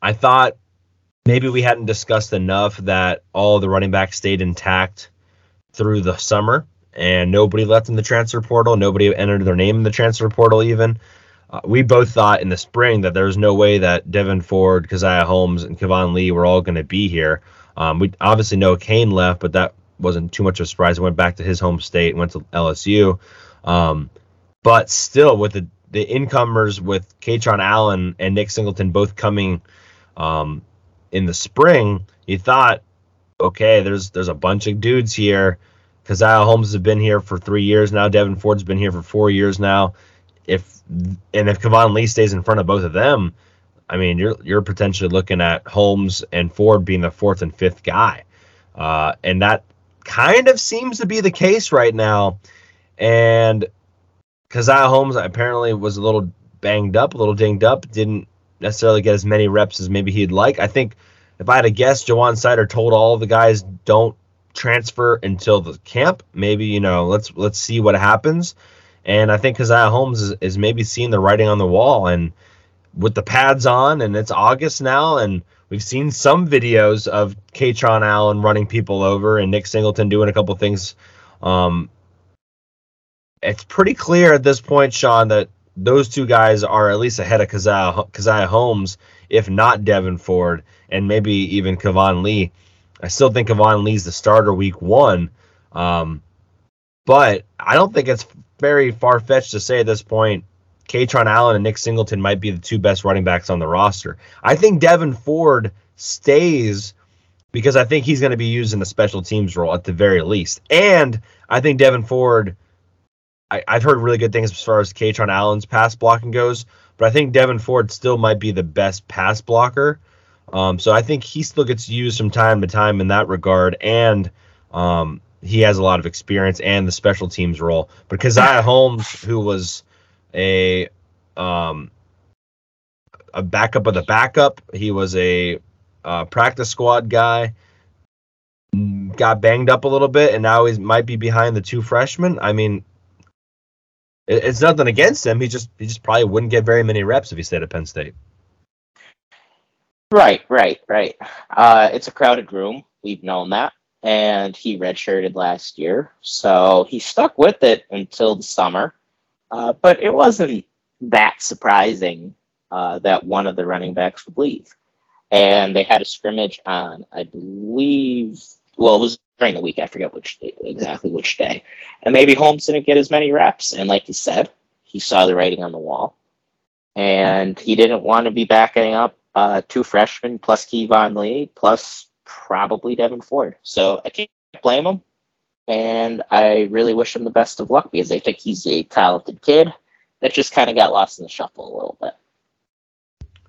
I thought maybe we hadn't discussed enough that all the running backs stayed intact through the summer and nobody left in the transfer portal. Nobody entered their name in the transfer portal, even. Uh, we both thought in the spring that there was no way that Devyn Ford, Caziah Holmes, and Keyvone Lee were all going to be here. Um, we obviously know Cain left, but that wasn't too much of a surprise. He went back to his home state, went to LSU. Um, but still, with the the incomers with Kaytron Allen and Nick Singleton both coming um, in the spring, you thought, okay, there's there's a bunch of dudes here. Caziah Holmes has been here for three years now. Devyn Ford's been here for four years now. If and if Keyvone Lee stays in front of both of them, I mean, you're you're potentially looking at Holmes and Ford being the fourth and fifth guy, uh, and that kind of seems to be the case right now. And Caziah Holmes apparently was a little banged up, a little dinged up, didn't necessarily get as many reps as maybe he'd like. I think if I had to guess, Ja'Juan Seider told all the guys don't transfer until the camp. Maybe you know, let's let's see what happens. And I think Caziah Holmes is, is maybe seeing the writing on the wall, and with the pads on, and it's August now, and we've seen some videos of Kaytron Allen running people over, and Nick Singleton doing a couple things um, it's pretty clear at this point, Sean, that those two guys are at least ahead of Caziah, Caziah Holmes, if not Devyn Ford, and maybe even Keyvone Lee. I still think Keyvone Lee's the starter week one, um, but I don't think it's very far fetched to say at this point Kaytron Allen and Nick Singleton might be the two best running backs on the roster. I think Devyn Ford stays because I think he's going to be used in the special teams role at the very least. And I think Devyn Ford – I, have heard really good things as far as Kaytron Allen's pass blocking goes, but I think Devyn Ford still might be the best pass blocker Um, so I think he still gets used from time to time in that regard, and um, he has a lot of experience and the special teams role. But Caziah [laughs] Holmes, who was a um, a backup of the backup, he was a uh, practice squad guy. Got banged up a little bit, and now he might be behind the two freshmen. I mean, it, it's nothing against him. He just he just probably wouldn't get very many reps if he stayed at Penn State. Right, right, right. Uh, it's a crowded room. We've known that. And he redshirted last year. So he stuck with it until the summer. Uh, but it wasn't that surprising uh, that one of the running backs would leave. And they had a scrimmage on, I believe, well, it was during the week. I forget which day, exactly which day. And maybe Holmes didn't get as many reps. And like you said, he saw the writing on the wall. And he didn't want to be backing up uh, two freshmen plus Keyvone Lee plus probably Devyn Ford. So I can't blame him. And I really wish him the best of luck because I think he's a talented kid that just kind of got lost in the shuffle a little bit.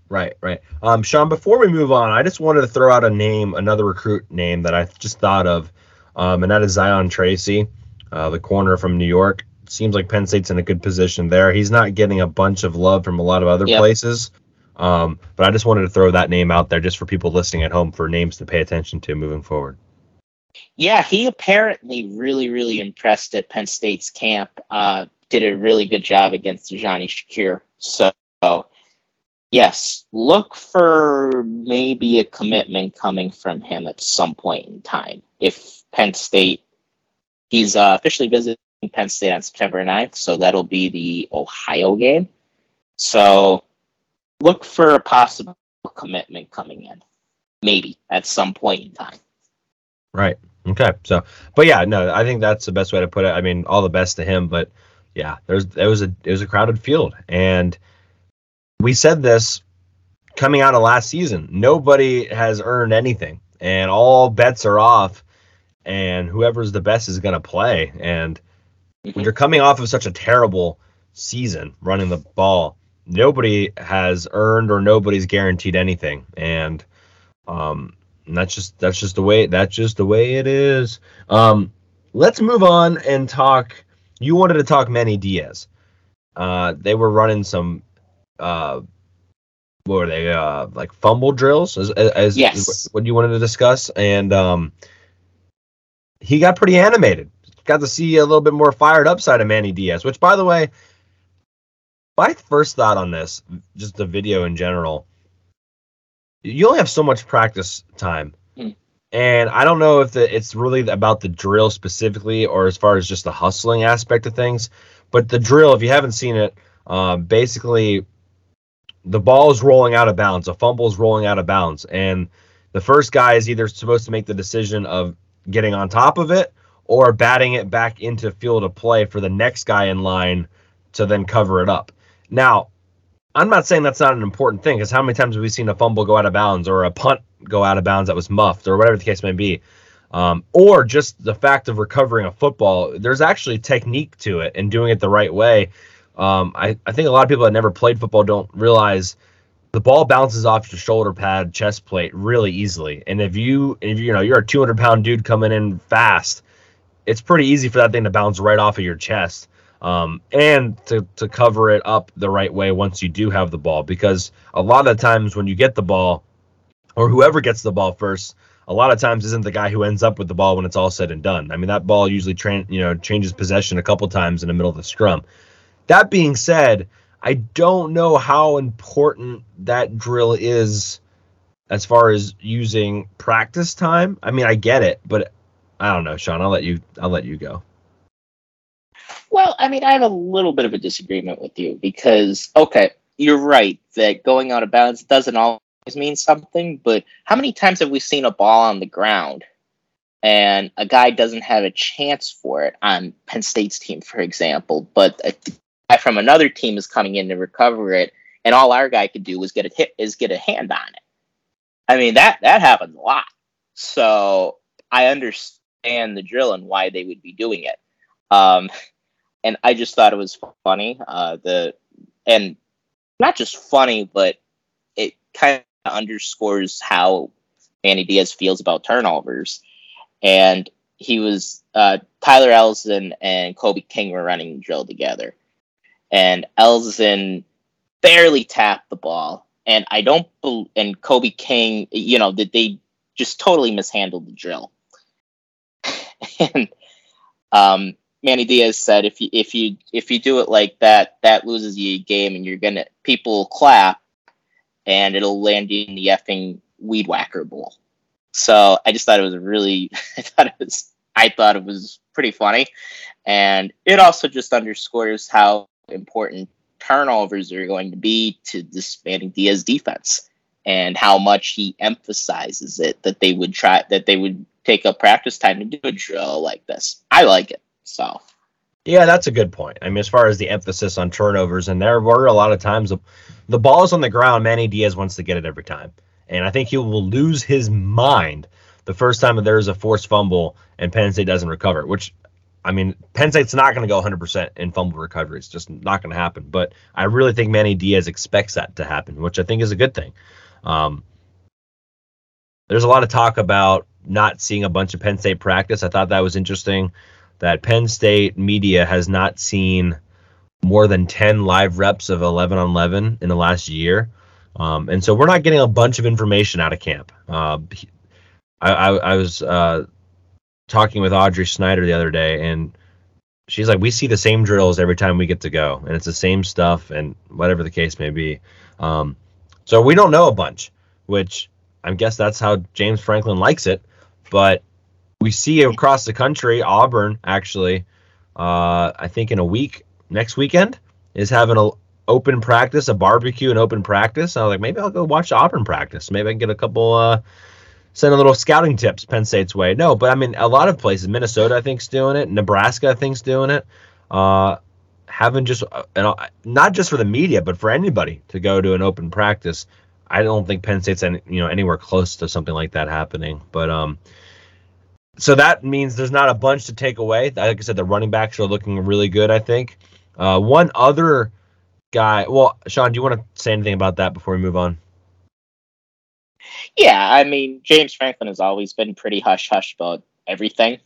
Right, right. Um, Sean, before we move on, I just wanted to throw out a name, another recruit name that I just thought of, um, and that is Zion Tracy, uh, the corner from New York. Seems like Penn State's in a good position there. He's not getting a bunch of love from a lot of other yep. places. Um, but I just wanted to throw that name out there just for people listening at home for names to pay attention to moving forward. Yeah, he apparently really, really impressed at Penn State's camp. Uh, did a really good job against Johnny Shakir. So, yes, look for maybe a commitment coming from him at some point in time. If Penn State, he's uh, officially visiting Penn State on September 9th, so that'll be the Ohio game. So look for a possible commitment coming in, maybe at some point in time. Right. Okay. So, but yeah, no, I think that's the best way to put it. I mean, all the best to him, but yeah, there's it was a it was a crowded field, and we said this coming out of last season. Nobody has earned anything, and all bets are off. And whoever's the best is going to play. And mm-hmm. when you're coming off of such a terrible season running the ball, nobody has earned or nobody's guaranteed anything, and um, and that's just that's just the way that's just the way it is. Um, let's move on and talk. You wanted to talk Manny Diaz. Uh, they were running some. Uh, what were they? Uh, like fumble drills, as, as yes. what you wanted to discuss, and um, he got pretty animated. Got to see a little bit more fired up side of Manny Diaz, which, by the way, my first thought on this, just the video in general, you only have so much practice time. Mm. And I don't know if the, it's really about the drill specifically or as far as just the hustling aspect of things. But the drill, if you haven't seen it, um, basically the ball is rolling out of bounds, a fumble is rolling out of bounds. And the first guy is either supposed to make the decision of getting on top of it or batting it back into field of play for the next guy in line to then cover it up. Now, I'm not saying that's not an important thing because how many times have we seen a fumble go out of bounds or a punt go out of bounds that was muffed or whatever the case may be? Um, or just the fact of recovering a football. There's actually technique to it and doing it the right way. Um, I, I think a lot of people that never played football don't realize the ball bounces off your shoulder pad, chest plate really easily. And if you if you know you're a 200 pound dude coming in fast, it's pretty easy for that thing to bounce right off of your chest um, and to, to cover it up the right way once you do have the ball. Because a lot of times when you get the ball, or whoever gets the ball first, a lot of times isn't the guy who ends up with the ball when it's all said and done. I mean, that ball usually tra- you know changes possession a couple times in the middle of the scrum. That being said, I don't know how important that drill is as far as using practice time. I mean, I get it, but I don't know, Sean. I'll let you. I'll let you go. Well, I mean, I have a little bit of a disagreement with you because, okay, you're right that going out of bounds doesn't always mean something, but how many times have we seen a ball on the ground and a guy doesn't have a chance for it on Penn State's team, for example, but a guy from another team is coming in to recover it, and all our guy could do was get a hit is get a hand on it. I mean that that happens a lot. So I understand the drill and why they would be doing it. Um, and I just thought it was funny. Uh, the and not just funny, but it kind of underscores how Manny Diaz feels about turnovers. And he was uh, Tyler Elsdon and Kobe King were running drill together, and Elsdon barely tapped the ball, and I don't and Kobe King, you know, that they just totally mishandled the drill, [laughs] and um, Manny Diaz said if you if you if you do it like that, that loses you a game, and you're gonna people clap, and it'll land you in the effing weed whacker bowl. So I just thought it was really, [laughs] I thought it was, I thought it was pretty funny, and it also just underscores how important turnovers are going to be to this Manny Diaz defense, and how much he emphasizes it that they would try that they would take up practice time to do a drill like this. I like it. So. Yeah, that's a good point. I mean, as far as the emphasis on turnovers, and there were a lot of times the, the ball is on the ground. Manny Diaz wants to get it every time. And I think he will lose his mind the first time that there is a forced fumble and Penn State doesn't recover, which I mean, Penn State's not going to go 100% in fumble recovery. It's just not going to happen. But I really think Manny Diaz expects that to happen, which I think is a good thing. Um, there's a lot of talk about not seeing a bunch of Penn State practice. I thought that was interesting that Penn State media has not seen more than 10 live reps of 11 on 11 in the last year. Um, and so we're not getting a bunch of information out of camp. Uh, I, I, I, was uh, talking with Audrey Snyder the other day, and she's like, "We see the same drills every time we get to go, and it's the same stuff, and whatever the case may be." Um, so we don't know a bunch, which I guess that's how James Franklin likes it. But we see across the country, Auburn actually, uh, I think in a week next weekend is having a open practice, a barbecue and open practice. I was like, maybe I'll go watch the Auburn practice. Maybe I can get a couple, uh, send a little scouting tips Penn State's way. No, but I mean, a lot of places, Minnesota, I think's doing it. Nebraska, I think's doing it. Uh, having just, uh, not just for the media, but for anybody to go to an open practice. I don't think Penn State's any, you know anywhere close to something like that happening. But um, so that means there's not a bunch to take away. Like I said, the running backs are looking really good. I think. Uh, one other guy. Well, Sean, do you want to say anything about that before we move on? Yeah, I mean, James Franklin has always been pretty hush hush about everything,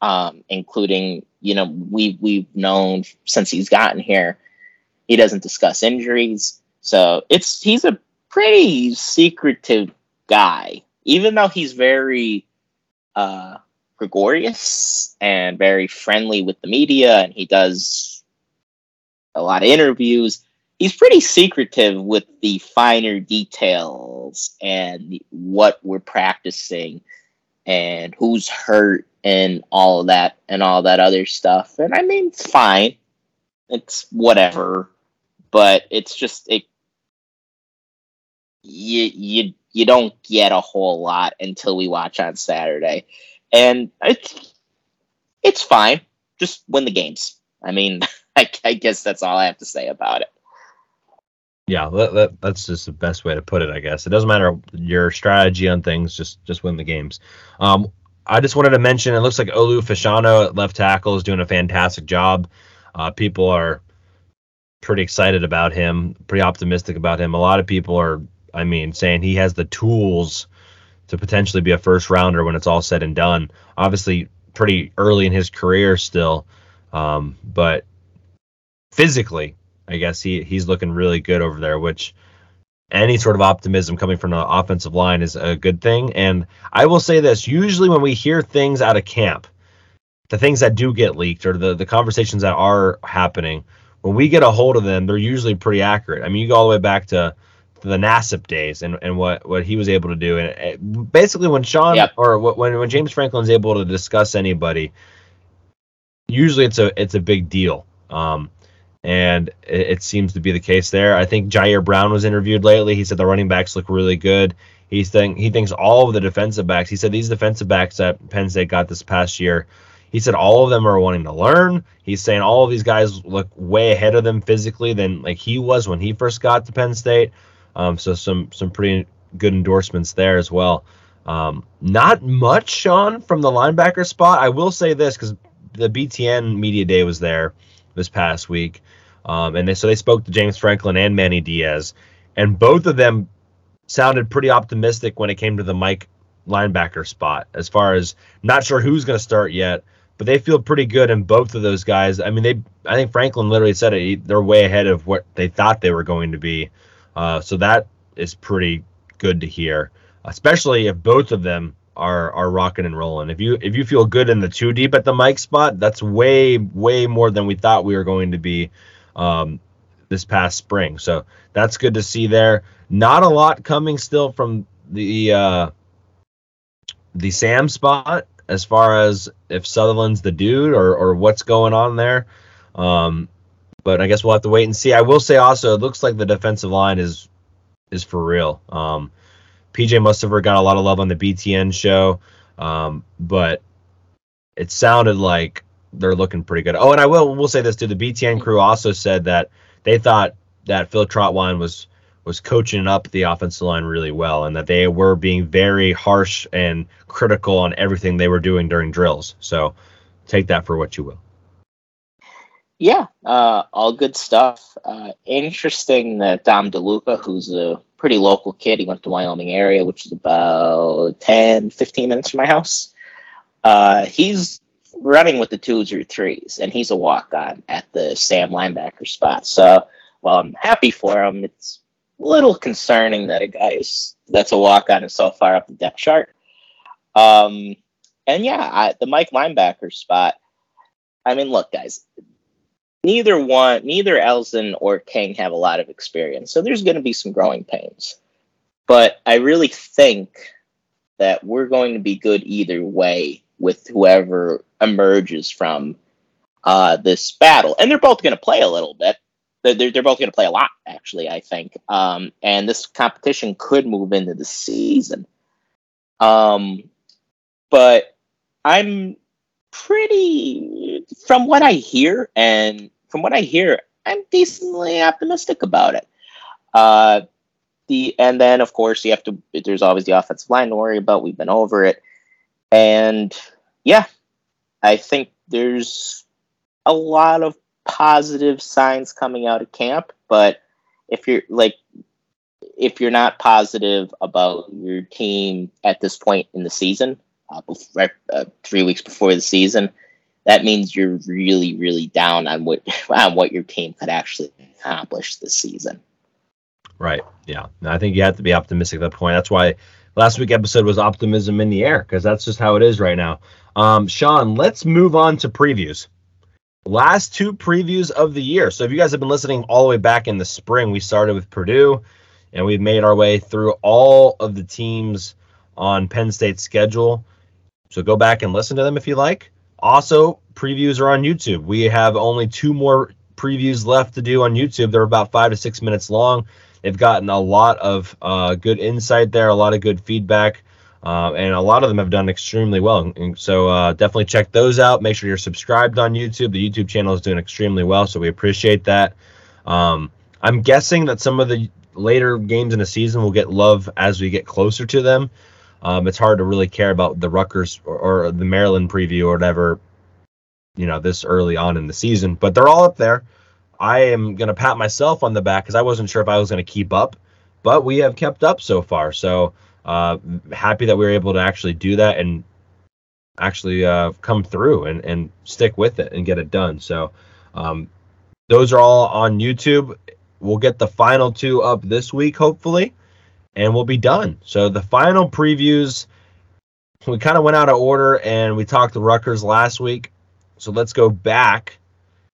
um, including you know we we've known since he's gotten here, he doesn't discuss injuries. So it's he's a pretty secretive guy, even though he's very uh, gregarious and very friendly with the media, and he does a lot of interviews he's pretty secretive with the finer details and what we're practicing and who's hurt and all that and all that other stuff. And I mean, fine. It's whatever. But it's just it you you you don't get a whole lot until we watch on Saturday. And it's it's fine. Just win the games. I mean, [laughs] I, I guess that's all I have to say about it. Yeah, that, that, that's just the best way to put it, I guess. It doesn't matter your strategy on things, just just win the games. Um, I just wanted to mention it looks like Olu Fashanu at left tackle is doing a fantastic job. Uh, people are pretty excited about him, pretty optimistic about him. A lot of people are, I mean, saying he has the tools to potentially be a first rounder when it's all said and done. Obviously, pretty early in his career still, um, but physically I guess he he's looking really good over there, which any sort of optimism coming from the offensive line is a good thing. And I will say this: usually when we hear things out of camp, the things that do get leaked or the the conversations that are happening, when we get a hold of them, they're usually pretty accurate. I mean, you go all the way back to the Nassib days and, and what, what he was able to do. And it, basically, when Sean yep. or when when James Franklin's able to discuss anybody, usually it's a it's a big deal. Um, and it, it, seems to be the case there. I think Ji'Ayir Brown was interviewed lately. He said the running backs look really good. He's think he thinks all of the defensive backs. He said these defensive backs that Penn State got this past year. He said all of them are wanting to learn. He's saying all of these guys look way ahead of them physically than like he was when he first got to Penn State. Um, so some some pretty good endorsements there as well. Um, not much, Sean, from the linebacker spot. I will say this because the BTN media day was there this past week. Um, and they, so they spoke to James Franklin and Manny Diaz, and both of them sounded pretty optimistic when it came to the Mike linebacker spot. As far as not sure who's going to start yet, but they feel pretty good in both of those guys. I mean, they I think Franklin literally said it. They're way ahead of what they thought they were going to be. Uh, so that is pretty good to hear, especially if both of them are are rocking and rolling. If you if you feel good in the two deep at the Mike spot, that's way way more than we thought we were going to be um, this past spring. So that's good to see there. Not a lot coming still from the uh, the Sam spot as far as if Sutherland's the dude or or what's going on there. Um, but I guess we'll have to wait and see. I will say also, it looks like the defensive line is is for real. Um, PJ Mustipher got a lot of love on the BTN show, um, but it sounded like they're looking pretty good. Oh, and I will will say this too: the BTN crew also said that they thought that Phil Trautwein was was coaching up the offensive line really well, and that they were being very harsh and critical on everything they were doing during drills. So take that for what you will. Yeah, uh, all good stuff. Uh, interesting that Dom DeLuca, who's a pretty local kid, he went to Wyoming area, which is about 10, 15 minutes from my house. Uh, he's running with the twos or threes, and he's a walk on at the Sam linebacker spot. So while I'm happy for him, it's a little concerning that a guy is, that's a walk on is so far up the depth chart. Um, and yeah, I, the Mike linebacker spot. I mean, look, guys, neither one, neither Elsdon or King have a lot of experience, so there's going to be some growing pains. But I really think that we're going to be good either way with whoever emerges from uh, this battle, and they're both going to play a little bit. They're, they're both going to play a lot, actually. I think, um, and this competition could move into the season. Um, but I'm pretty, from what I hear, and from what I hear, I'm decently optimistic about it. Uh, the and then of course you have to. There's always the offensive line to worry about. We've been over it, and yeah, I think there's a lot of positive signs coming out of camp. But if you're like, if you're not positive about your team at this point in the season, uh, before, uh, three weeks before the season, that means you're really, really down on what [laughs] on what your team could actually accomplish this season. Right. Yeah. I think you have to be optimistic at that point. That's why last week episode was optimism in the air because that's just how it is right now. Um, Sean, let's move on to previews. Last two previews of the year. So if you guys have been listening all the way back in the spring, we started with Purdue, and we've made our way through all of the teams on Penn State's schedule. So go back and listen to them if you like. Also, previews are on YouTube. We have only two more previews left to do on YouTube. They're about five to six minutes long. They've gotten a lot of uh, good insight there, a lot of good feedback, uh, and a lot of them have done extremely well. And so uh, definitely check those out. Make sure you're subscribed on YouTube. The YouTube channel is doing extremely well, so we appreciate that. Um, I'm guessing that some of the later games in the season will get love as we get closer to them. Um, it's hard to really care about the Rutgers or, or, the Maryland preview or whatever, you know, this early on in the season. But they're all up there. I am going to pat myself on the back because I wasn't sure if I was going to keep up, but we have kept up so far. So uh, happy that we were able to actually do that and actually uh, come through and, and stick with it and get it done. So um, those are all on YouTube. We'll get the final two up this week, hopefully and we'll be done. So the final previews, we kind of went out of order and we talked to Rutgers last week. So let's go back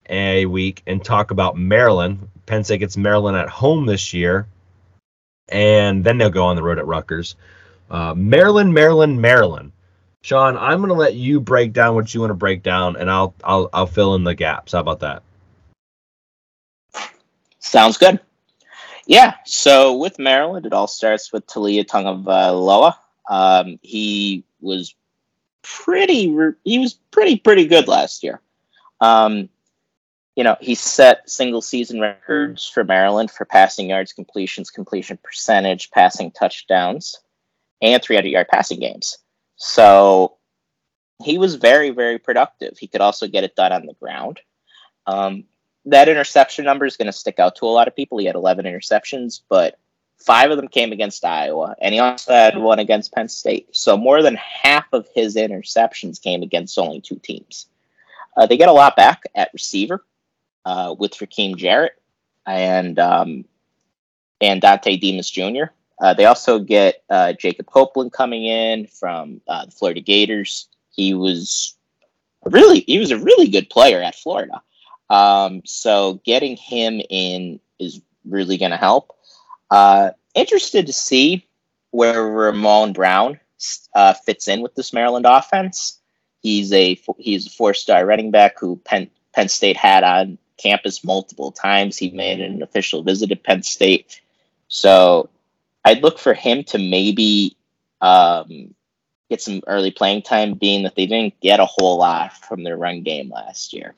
a week and talk about Maryland. Penn State gets Maryland at home this year, and then they'll go on the road at Rutgers. Uh, Maryland, Maryland, Maryland. Sean, I'm going to let you break down what you want to break down, and I'll I'll I'll fill in the gaps. How about that? Sounds good. Yeah, so with Maryland, it all starts with Taulia Tagovailoa. Um, he was pretty he was pretty pretty good last year. Um, you know, he set single season records for Maryland for passing yards, completions, completion percentage, passing touchdowns, and 300 yard passing games. So he was very, very productive. He could also get it done on the ground. Um, that interception number is going to stick out to a lot of people. He had 11 interceptions, but five of them came against Iowa, and he also had one against Penn State. So more than half of his interceptions came against only two teams. Uh, they get a lot back at receiver uh, with Rakim Jarrett and um, and Dontay Demus Jr. Uh, they also get uh, Jacob Copeland coming in from uh, the Florida Gators. He was really he was a really good player at Florida. Um, so getting him in is really going to help. Uh, interested to see where Ramon Brown uh, fits in with this Maryland offense. He's a he's a four star running back who Penn Penn State had on campus multiple times. He made an official visit to Penn State, so I'd look for him to maybe um, get some early playing time, being that they didn't get a whole lot from their run game last year.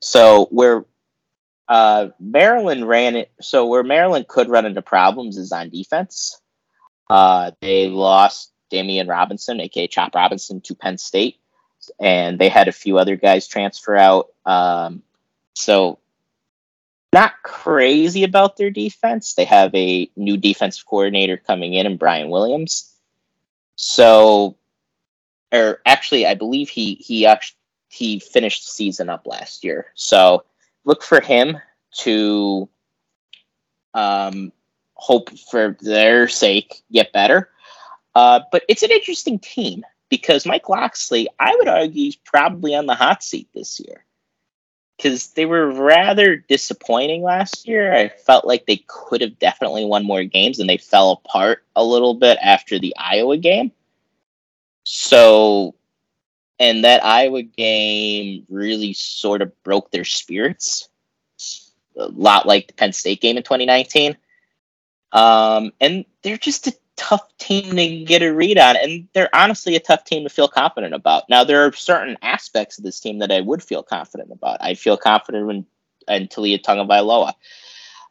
So where uh, Maryland ran it, so where Maryland could run into problems is on defense. Uh, they lost Demeioun Robinson, aka Chop Robinson, to Penn State, and they had a few other guys transfer out. Um, so not crazy about their defense. They have a new defensive coordinator coming in, and Brian Williams. So, or actually, I believe he he actually he finished the season up last year. So look for him to um, hope for their sake get better. Uh, but it's an interesting team because Mike Locksley, I would argue, is probably on the hot seat this year because they were rather disappointing last year. I felt like they could have definitely won more games and they fell apart a little bit after the Iowa game. So and that Iowa game really sort of broke their spirits, a lot like the Penn State game in 2019. Um, and they're just a tough team to get a read on, and they're honestly a tough team to feel confident about. Now, there are certain aspects of this team that I would feel confident about. I feel confident in, in Taulia Tagovailoa.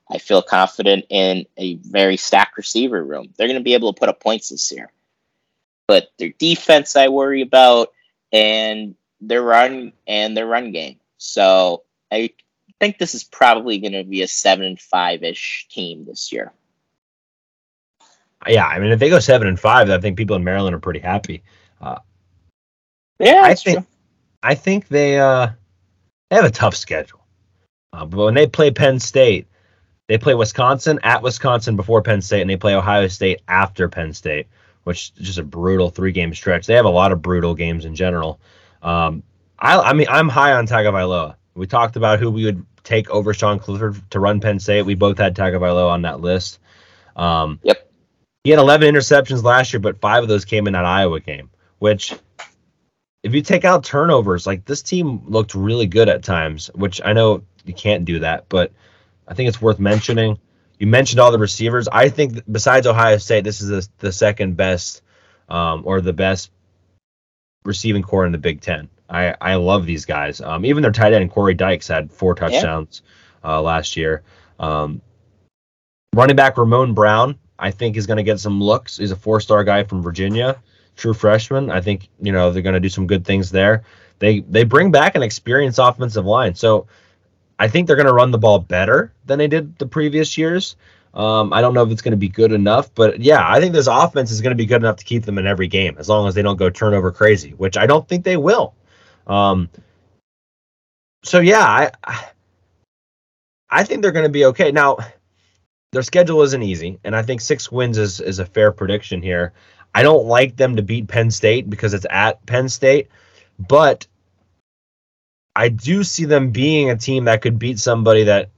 I feel confident in a very stacked receiver room. They're going to be able to put up points this year. But their defense, I worry about and their run and their run game. So I think this is probably going to be a seven and five ish team this year. Yeah, I mean, if they go seven and five, I think people in Maryland are pretty happy. Uh, yeah, I think true. I think they uh, they have a tough schedule, uh, but when they play Penn State, they play Wisconsin at Wisconsin before Penn State, and they play Ohio State after Penn State which is just a brutal three game stretch. They have a lot of brutal games in general. Um, I, I mean, I'm high on Tagovailoa. We talked about who we would take over Sean Clifford to run Penn State. We both had Tagovailoa on that list. Um, yep. He had 11 interceptions last year, but five of those came in that Iowa game, which if you take out turnovers, like this team looked really good at times, which I know you can't do that, but I think it's worth mentioning. You mentioned all the receivers. I think besides Ohio State, this is the, the second best um, or the best receiving core in the Big Ten. I, I love these guys. Um, even their tight end Corey Dyches had four touchdowns yeah. uh, last year. Um, running back Ramon Brown, I think is going to get some looks. He's a four-star guy from Virginia, true freshman. I think you know they're going to do some good things there. They they bring back an experienced offensive line. So I think they're going to run the ball better than they did the previous years. Um, I don't know if it's going to be good enough, but yeah, I think this offense is going to be good enough to keep them in every game as long as they don't go turnover crazy, which I don't think they will. Um, so yeah, I I think they're going to be okay. Now, their schedule isn't easy, and I think six wins is is a fair prediction here. I don't like them to beat Penn State because it's at Penn State, but I do see them being a team that could beat somebody that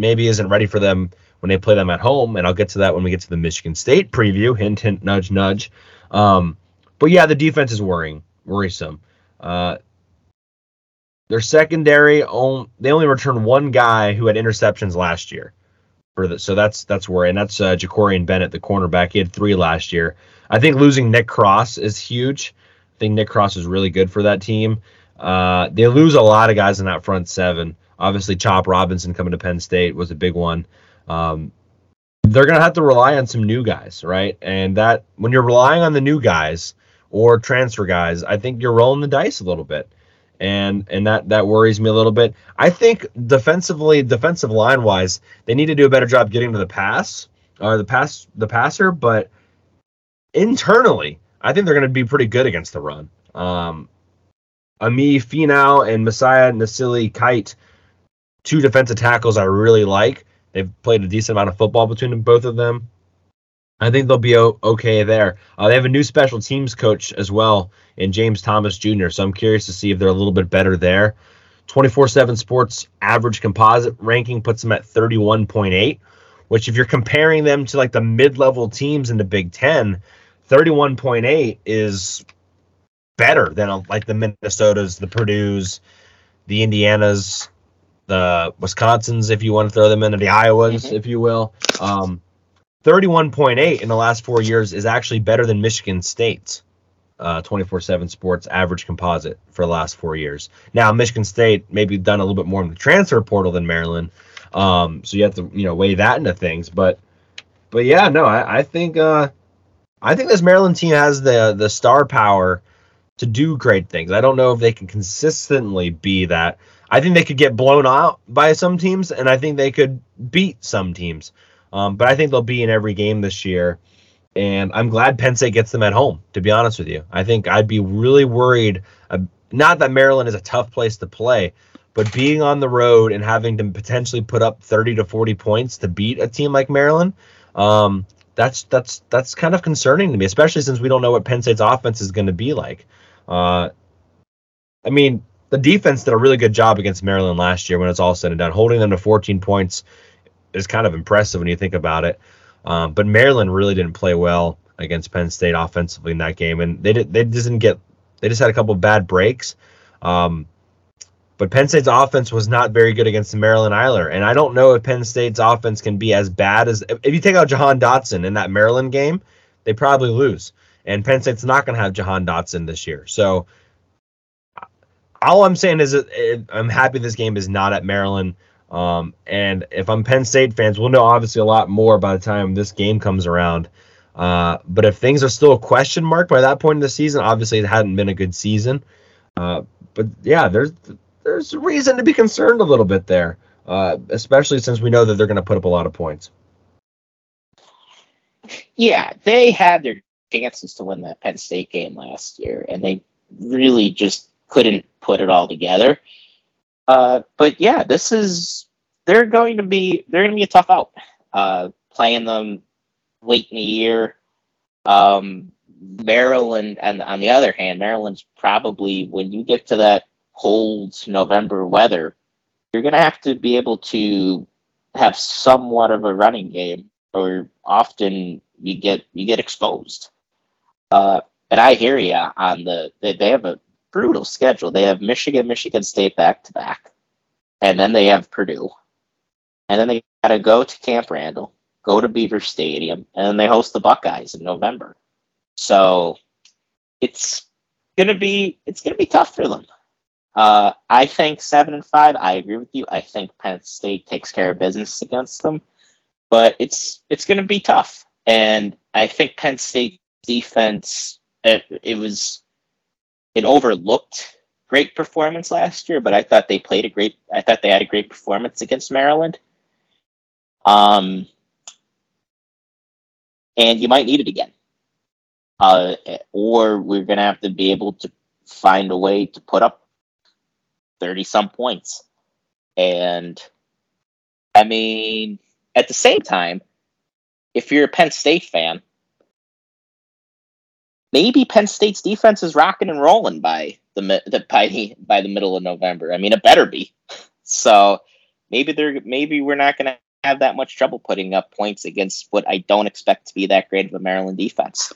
maybe isn't ready for them when they play them at home. And I'll get to that when we get to the Michigan State preview. Hint, hint, nudge, nudge. Um, but yeah, the defense is worrying, worrisome. Uh, their secondary, they only returned one guy who had interceptions last year. For the, so that's that's worrying. and that's uh, Jakorian Bennett, the cornerback. He had three last year. I think losing Nick Cross is huge. I think Nick Cross is really good for that team. Uh, they lose a lot of guys in that front seven. Obviously, Chop Robinson coming to Penn State was a big one. Um, they're going to have to rely on some new guys, right? And that when you're relying on the new guys or transfer guys, I think you're rolling the dice a little bit. And and that that worries me a little bit. I think defensively, defensive line wise, they need to do a better job getting to the pass. or the pass the passer, but internally, I think they're going to be pretty good against the run. Um, Ami Finau and Mosiah Nasili-Kite, two defensive tackles I really like. They've played a decent amount of football between both of them. I think they'll be okay there. Uh, they have a new special teams coach as well in James Thomas Jr., so I'm curious to see if they're a little bit better there. 24 7 Sports average composite ranking puts them at 31.8, which, if you're comparing them to like the mid level teams in the Big Ten, 31.8 is better than uh, like the Minnesotas, the Purdue's, the Indianas, the Wisconsins, if you want to throw them into the Iowas, mm-hmm. if you will. Um, 31.8 in the last four years is actually better than Michigan State's uh, 24/7 Sports average composite for the last four years. Now Michigan State maybe done a little bit more in the transfer portal than Maryland, um, so you have to you know weigh that into things. But but yeah, no, I, I think uh, I think this Maryland team has the the star power to do great things. I don't know if they can consistently be that. I think they could get blown out by some teams, and I think they could beat some teams. Um, but I think they'll be in every game this year. And I'm glad Penn State gets them at home, to be honest with you. I think I'd be really worried. Uh, not that Maryland is a tough place to play, but being on the road and having to potentially put up 30 to 40 points to beat a team like Maryland, um, that's that's that's kind of concerning to me, especially since we don't know what Penn State's offense is going to be like. Uh, I mean, the defense did a really good job against Maryland last year when it's all said and done, holding them to 14 points is kind of impressive when you think about it. Um, but Maryland really didn't play well against Penn State offensively in that game, and they did they just didn't get they just had a couple bad breaks. Um, but Penn State's offense was not very good against Maryland Eiler, and I don't know if Penn State's offense can be as bad as if you take out Jahan Dotson in that Maryland game, they probably lose. And Penn State's not going to have Jahan Dotson this year, so all I'm saying is I'm happy this game is not at Maryland. Um, and if I'm Penn State fans, we'll know obviously a lot more by the time this game comes around. Uh, but if things are still a question mark by that point in the season, obviously it hadn't been a good season. Uh, but yeah, there's there's reason to be concerned a little bit there, uh, especially since we know that they're going to put up a lot of points. Yeah, they had their chances to win that Penn State game last year, and they really just couldn't put it all together. Uh, but yeah, this is they're going to be they're going to be a tough out. Uh, playing them late in the year. Um, Maryland, and on the other hand, Maryland's probably when you get to that cold November weather, you're going to have to be able to have somewhat of a running game, or often you get you get exposed. Uh, and I hear you on the they, they have a brutal schedule. They have Michigan, Michigan State back to back, and then they have Purdue, and then they got to go to Camp Randall, go to Beaver Stadium, and they host the Buckeyes in November. So it's gonna be it's gonna be tough for them. Uh, I think seven and five. I agree with you. I think Penn State takes care of business against them, but it's it's going to be tough. And I think Penn State defense it, it was an overlooked great performance last year, but I thought they played a great. I thought they had a great performance against Maryland. Um, and you might need it again, uh, or we're gonna have to be able to find a way to put up thirty some points. And I mean, at the same time, if you're a Penn State fan, maybe Penn State's defense is rocking and rolling by the, the by the by the middle of November. I mean, it better be. [laughs] So maybe they're maybe we're not going to have that much trouble putting up points against what I don't expect to be that great of a Maryland defense.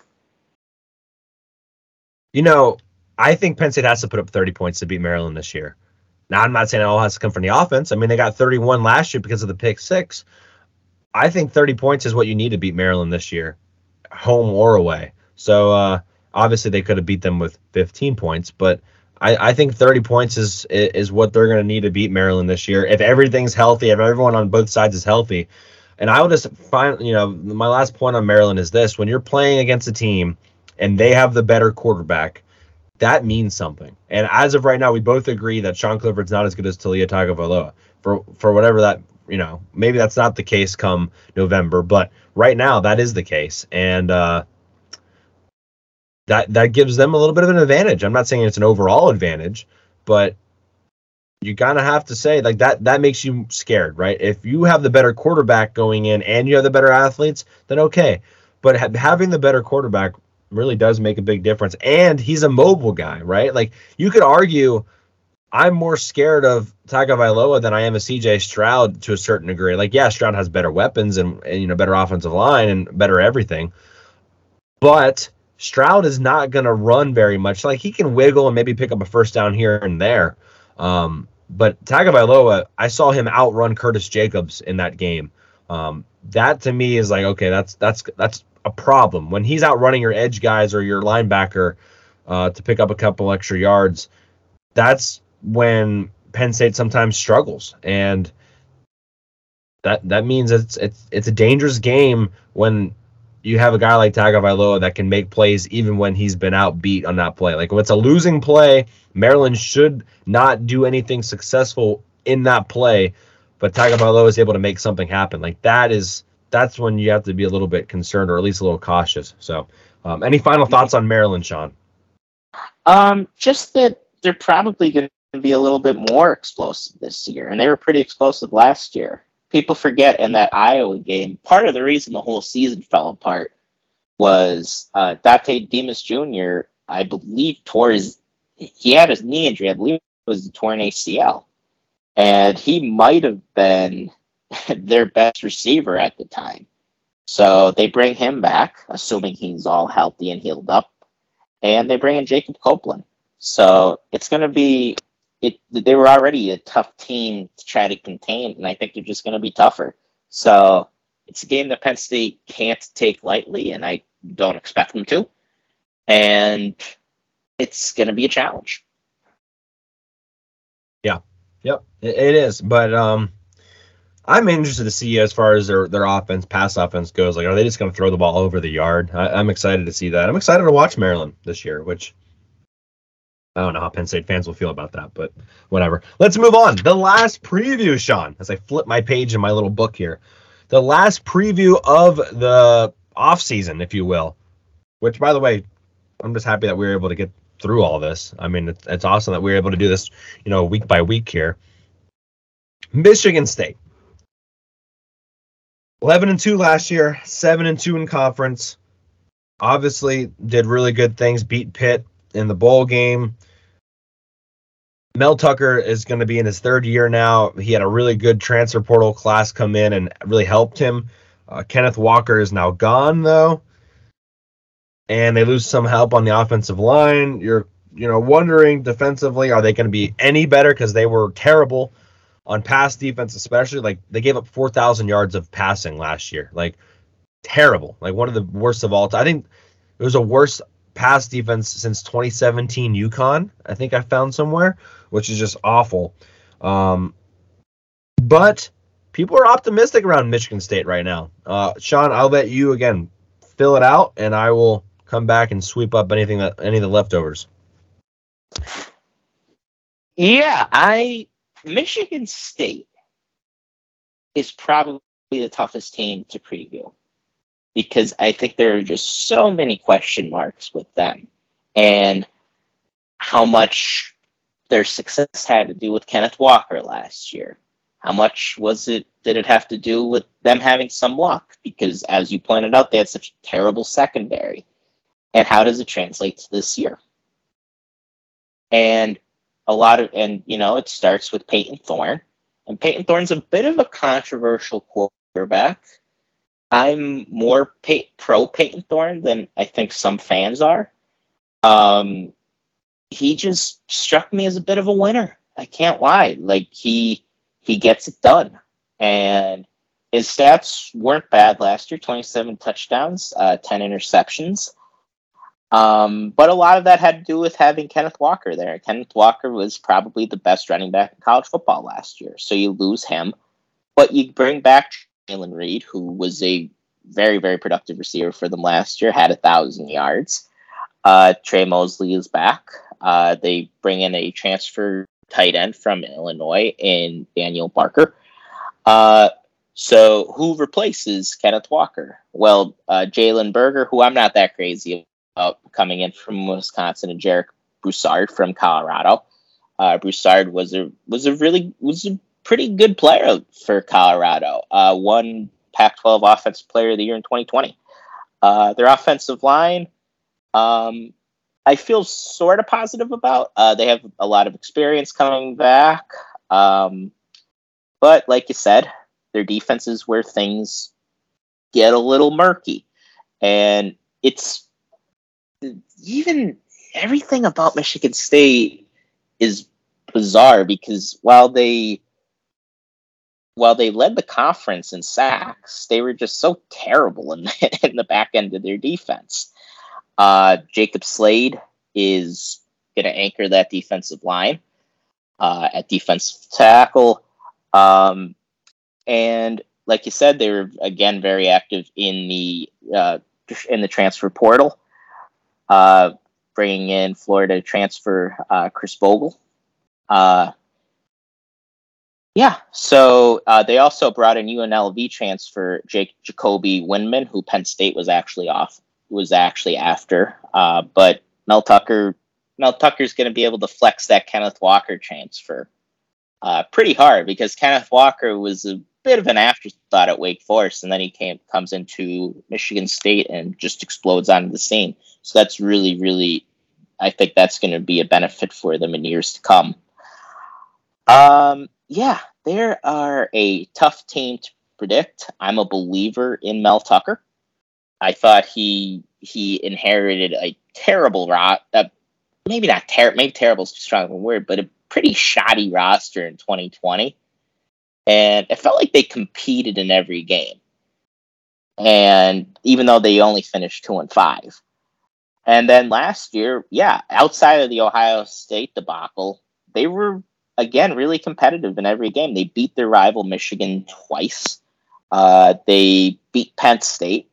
You know, I think Penn State has to put up 30 points to beat Maryland this year. Now, I'm not saying it all has to come from the offense. I mean, they got 31 last year because of the pick six. I think 30 points is what you need to beat Maryland this year, home or away. So uh, obviously they could have beat them with 15 points, but I, I think 30 points is is what they're going to need to beat Maryland this year if everything's healthy, if everyone on both sides is healthy. And I will just find, you know, my last point on Maryland is this: when you're playing against a team and they have the better quarterback, that means something. And as of right now, we both agree that Sean Clifford's not as good as Taulia Tagovailoa. For for whatever that you know, maybe that's not the case come November, but right now that is the case. And uh, that that gives them a little bit of an advantage. I'm not saying it's an overall advantage, but you kind of have to say like that that makes you scared, right? If you have the better quarterback going in and you have the better athletes, then okay. But ha- having the better quarterback really does make a big difference. And he's a mobile guy, right? Like you could argue I'm more scared of Tagovailoa than I am of CJ Stroud to a certain degree. Like, yeah, Stroud has better weapons and, and you know better offensive line and better everything, but Stroud is not going to run very much. Like he can wiggle and maybe pick up a first down here and there. Um, but Tagovailoa, I saw him outrun Curtis Jacobs in that game. Um, that to me is like okay, that's that's that's a problem when he's outrunning your edge guys or your linebacker uh, to pick up a couple extra yards. That's when Penn State sometimes struggles, and that that means it's it's it's a dangerous game when you have a guy like Tagovailoa that can make plays even when he's been outbeat on that play. Like if it's a losing play, Maryland should not do anything successful in that play, but Tagovailoa is able to make something happen. Like that is that's when you have to be a little bit concerned or at least a little cautious. So, um, any final thoughts on Maryland, Sean? Um, just that they're probably going to be a little bit more explosive this year, and they were pretty explosive last year. People forget in that Iowa game, part of the reason the whole season fell apart was uh, Dontay Demus Jr. I believe tore his he had his knee injury. I believe it was a torn ACL, and he might have been [laughs] their best receiver at the time. So they bring him back, assuming he's all healthy and healed up, and they bring in Jacob Copeland. So it's going to be it. They were already a tough team to try to contain, and I think they're just going to be tougher. So it's a game that Penn State can't take lightly, and I don't expect them to. And it's going to be a challenge. Yeah, yep, it, is. But um, I'm interested to see as far as their their offense, pass offense goes. Like, are they just going to throw the ball over the yard? I, am excited to see that. I'm excited to watch Maryland this year, which I don't know how Penn State fans will feel about that, but whatever. Let's move on. The last preview, Sean, as I flip my page in my little book here. The last preview of the offseason, if you will, which, by the way, I'm just happy that we were able to get through all this. I mean, it's, it's awesome that we are able to do this, you know, week by week here. Michigan State. 11 and 2 last year, 7 and 2 in conference. Obviously, did really good things, beat Pitt in the bowl game. Mel Tucker is going to be in his third year now. He had a really good transfer portal class come in and really helped him. Uh, Kenneth Walker is now gone, though and they lose some help on the offensive line. You're you know wondering defensively are they going to be any better because they were terrible on pass defense, especially like they gave up four thousand yards of passing last year, like terrible, like one of the worst of all time. I think it was a worst pass defense since 2017 UConn. I think I found somewhere, which is just awful. Um, but people are optimistic around Michigan State right now. Uh, Sean, I'll let you again fill it out, and I will come back and sweep up anything that any of the leftovers. Yeah, I Michigan State is probably the toughest team to preview because I think there are just so many question marks with them and how much their success had to do with Kenneth Walker last year. How much was it did it have to do with them having some luck? Because as you pointed out, they had such a terrible secondary and how does it translate to this year? And a lot of, and you know, it starts with Payton Thorne, and Payton Thorne's a bit of a controversial quarterback. I'm more pro Payton Thorne than I think some fans are. Um, he just struck me as a bit of a winner. I can't lie. Like he he gets it done, and his stats weren't bad last year. Twenty seven touchdowns, uh, ten interceptions. Um, but a lot of that had to do with having Kenneth Walker there. Kenneth Walker was probably the best running back in college football last year. So you lose him, but you bring back Jayden Reed, who was a very, very productive receiver for them last year, had a thousand yards. Uh, Tre Mosley is back. Uh, they bring in a transfer tight end from Illinois in Daniel Barker. Uh, so who replaces Kenneth Walker? Well, uh, Jalen Berger, who I'm not that crazy about coming in from Wisconsin, and Jarek Broussard from Colorado. Uh, Broussard was a was a really was a pretty good player for Colorado. Uh, one Pac-12 Offensive Player of the Year in 2020. Uh, their offensive line, um, I feel sort of positive about. Uh, they have a lot of experience coming back, um, but like you said, their defense is where things get a little murky, and it's even everything about Michigan State is bizarre because while they while they led the conference in sacks, they were just so terrible in the, [laughs] in the back end of their defense. Uh, Jacob Slade is going to anchor that defensive line uh, at defensive tackle. Um, and like you said, they were again very active in the uh, in the transfer portal, uh, bringing in Florida transfer uh, Khris Bogle. Yeah. So uh, they also brought in UNLV transfer Jake Jacoby Windmon, who Penn State was actually off was actually after. Uh, but Mel Tucker, Mel Tucker's going to be able to flex that Kenneth Walker transfer uh, pretty hard because Kenneth Walker was a bit of an afterthought at Wake Forest, and then he came comes into Michigan State and just explodes onto the scene. So that's really, really, I think that's going to be a benefit for them in years to come. Um, yeah, they are a tough team to predict. I'm a believer in Mel Tucker. I thought he he inherited a terrible rot. Uh, maybe not terrible. Maybe terrible is too strong of a word, but a pretty shoddy roster in 2020, and it felt like they competed in every game. And even though they only finished two and five, and then last year, yeah, outside of the Ohio State debacle, they were again, really competitive in every game. They beat their rival Michigan twice. Uh, they beat Penn State.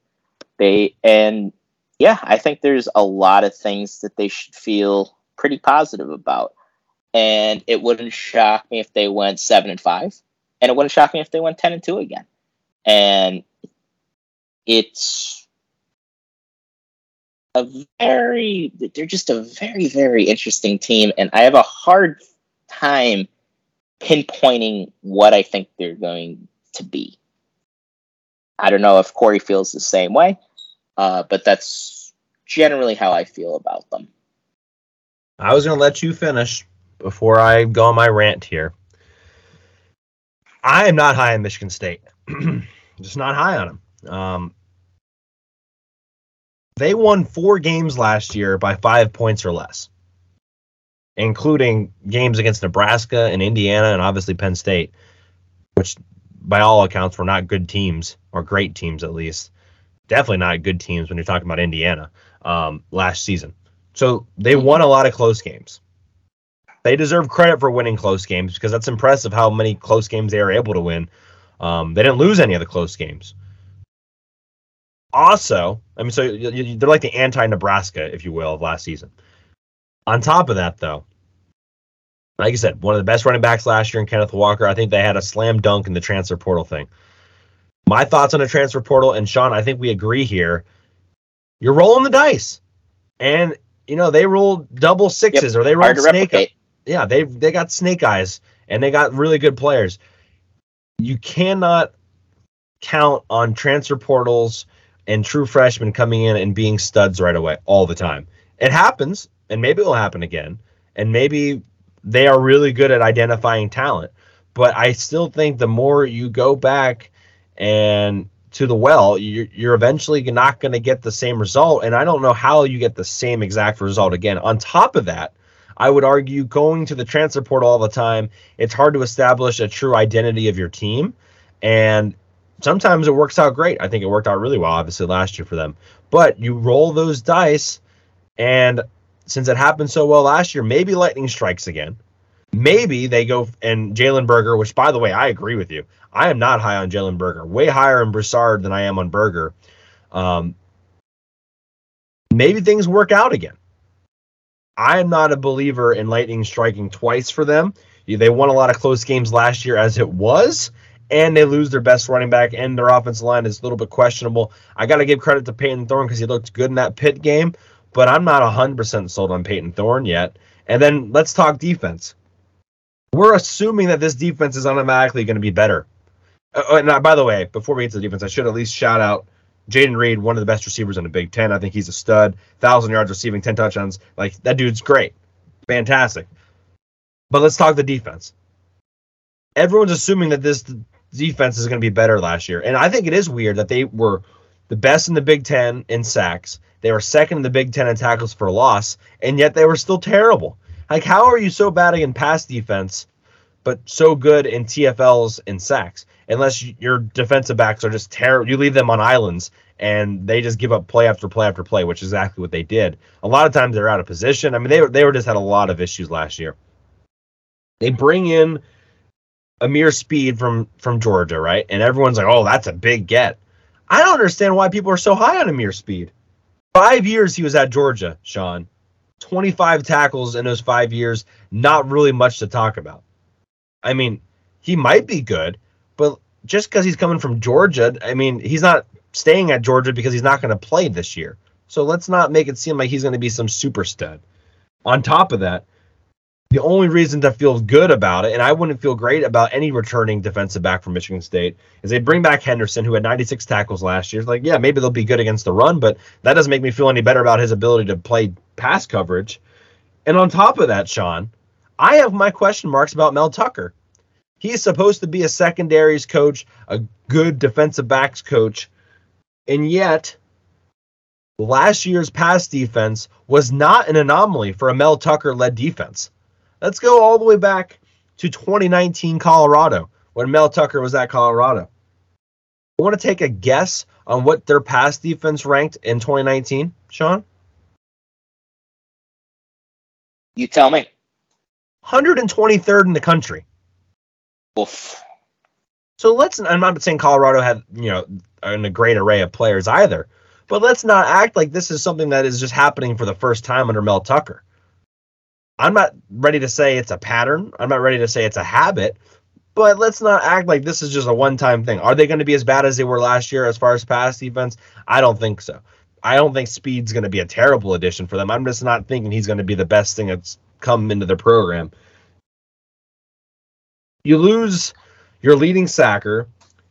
They and yeah, I think there's a lot of things that they should feel pretty positive about. And it wouldn't shock me if they went seven and five, and it wouldn't shock me if they went ten and two again. And it's a very they're just a very very interesting team and i have a hard time pinpointing what I think they're going to be. I don't know if Corey feels the same way, uh, but that's generally how I feel about them. I was going to let you finish before I go on my rant here. I am not high on Michigan State. [clears throat] Just not high on them. Um, they won four games last year by five points or less including games against Nebraska and Indiana and obviously Penn State, which by all accounts were not good teams or great teams at least. Definitely not good teams when you're talking about Indiana um, last season. So they won a lot of close games. They deserve credit for winning close games because that's impressive how many close games they are able to win. Um, they didn't lose any of the close games. Also, I mean, so they're like the anti-Nebraska, if you will, of last season. On top of that, though, like I said, one of the best running backs last year in Kenneth Walker. I think they had a slam dunk in the transfer portal thing. My thoughts on the transfer portal, and Sean, I think we agree here. You're rolling the dice, and you know they roll double sixes yep. or they roll snake. Replicate. Yeah, they they got snake eyes, and they got really good players. You cannot count on transfer portals and true freshmen coming in and being studs right away all the time. It happens and maybe it will happen again. And maybe they are really good at identifying talent. But I still think the more you go back and to the well, you're, you're eventually not going to get the same result. And I don't know how you get the same exact result again. On top of that, I would argue going to the transfer portal all the time, it's hard to establish a true identity of your team. And sometimes it works out great. I think it worked out really well, obviously, last year for them. But you roll those dice, and since it happened so well last year, maybe lightning strikes again. Maybe they go and Jalen Berger, which by the way, I agree with you. I am not high on Jalen Berger, way higher on Broussard than I am on Berger. Um, maybe things work out again. I am not a believer in lightning striking twice for them. They won a lot of close games last year as it was, and they lose their best running back, and their offensive line is a little bit questionable. I got to give credit to Payton Thorne because he looked good in that Pitt game, but I'm not 100% sold on Payton Thorne yet. And then let's talk defense. We're assuming that this defense is automatically going to be better. Uh, uh and by the way, before we get to the defense, I should at least shout out Jayden Reed, one of the best receivers in the Big Ten. I think he's a stud. Thousand yards receiving, ten touchdowns. Like that dude's great, fantastic. But let's talk the defense. Everyone's assuming that this defense is going to be better last year, and I think it is weird that they were the best in the Big Ten in sacks. They were second in the Big Ten in tackles for loss, and yet they were still terrible. Like, how are you so bad in pass defense, but so good in TFLs and sacks? Unless your defensive backs are just terrible, you leave them on islands and they just give up play after play after play, which is exactly what they did. A lot of times they're out of position. I mean, they were they were just had a lot of issues last year. They bring in Ameer Speed from from Georgia, right? And everyone's like, "Oh, that's a big get." I don't understand why people are so high on Ameer Speed. Five years he was at Georgia, Sean. 25 tackles in those five years, not really much to talk about. I mean, he might be good, but just because he's coming from Georgia, I mean, he's not staying at Georgia because he's not going to play this year. So let's not make it seem like he's going to be some super stud. On top of that, the only reason to feel good about it, and I wouldn't feel great about any returning defensive back from Michigan State, is they bring back Henderson, who had 96 tackles last year. Like, yeah, maybe they'll be good against the run, but that doesn't make me feel any better about his ability to play pass coverage. And on top of that, Sean, I have my question marks about Mel Tucker. He is supposed to be a secondaries coach, a good defensive backs coach, and yet last year's pass defense was not an anomaly for a Mel Tucker led defense. Let's go all the way back to 2019 Colorado when Mel Tucker was at Colorado. I want to take a guess on what their pass defense ranked in 2019, Sean? You tell me. 123rd in the country. Oof. So let's. I'm not saying Colorado had you know a great array of players either, but let's not act like this is something that is just happening for the first time under Mel Tucker. I'm not ready to say it's a pattern. I'm not ready to say it's a habit, but let's not act like this is just a one-time thing. Are they going to be as bad as they were last year as far as pass defense? I don't think so. I don't think Speed's going to be a terrible addition for them. I'm just not thinking he's going to be the best thing that's come into the program. You lose your leading sacker,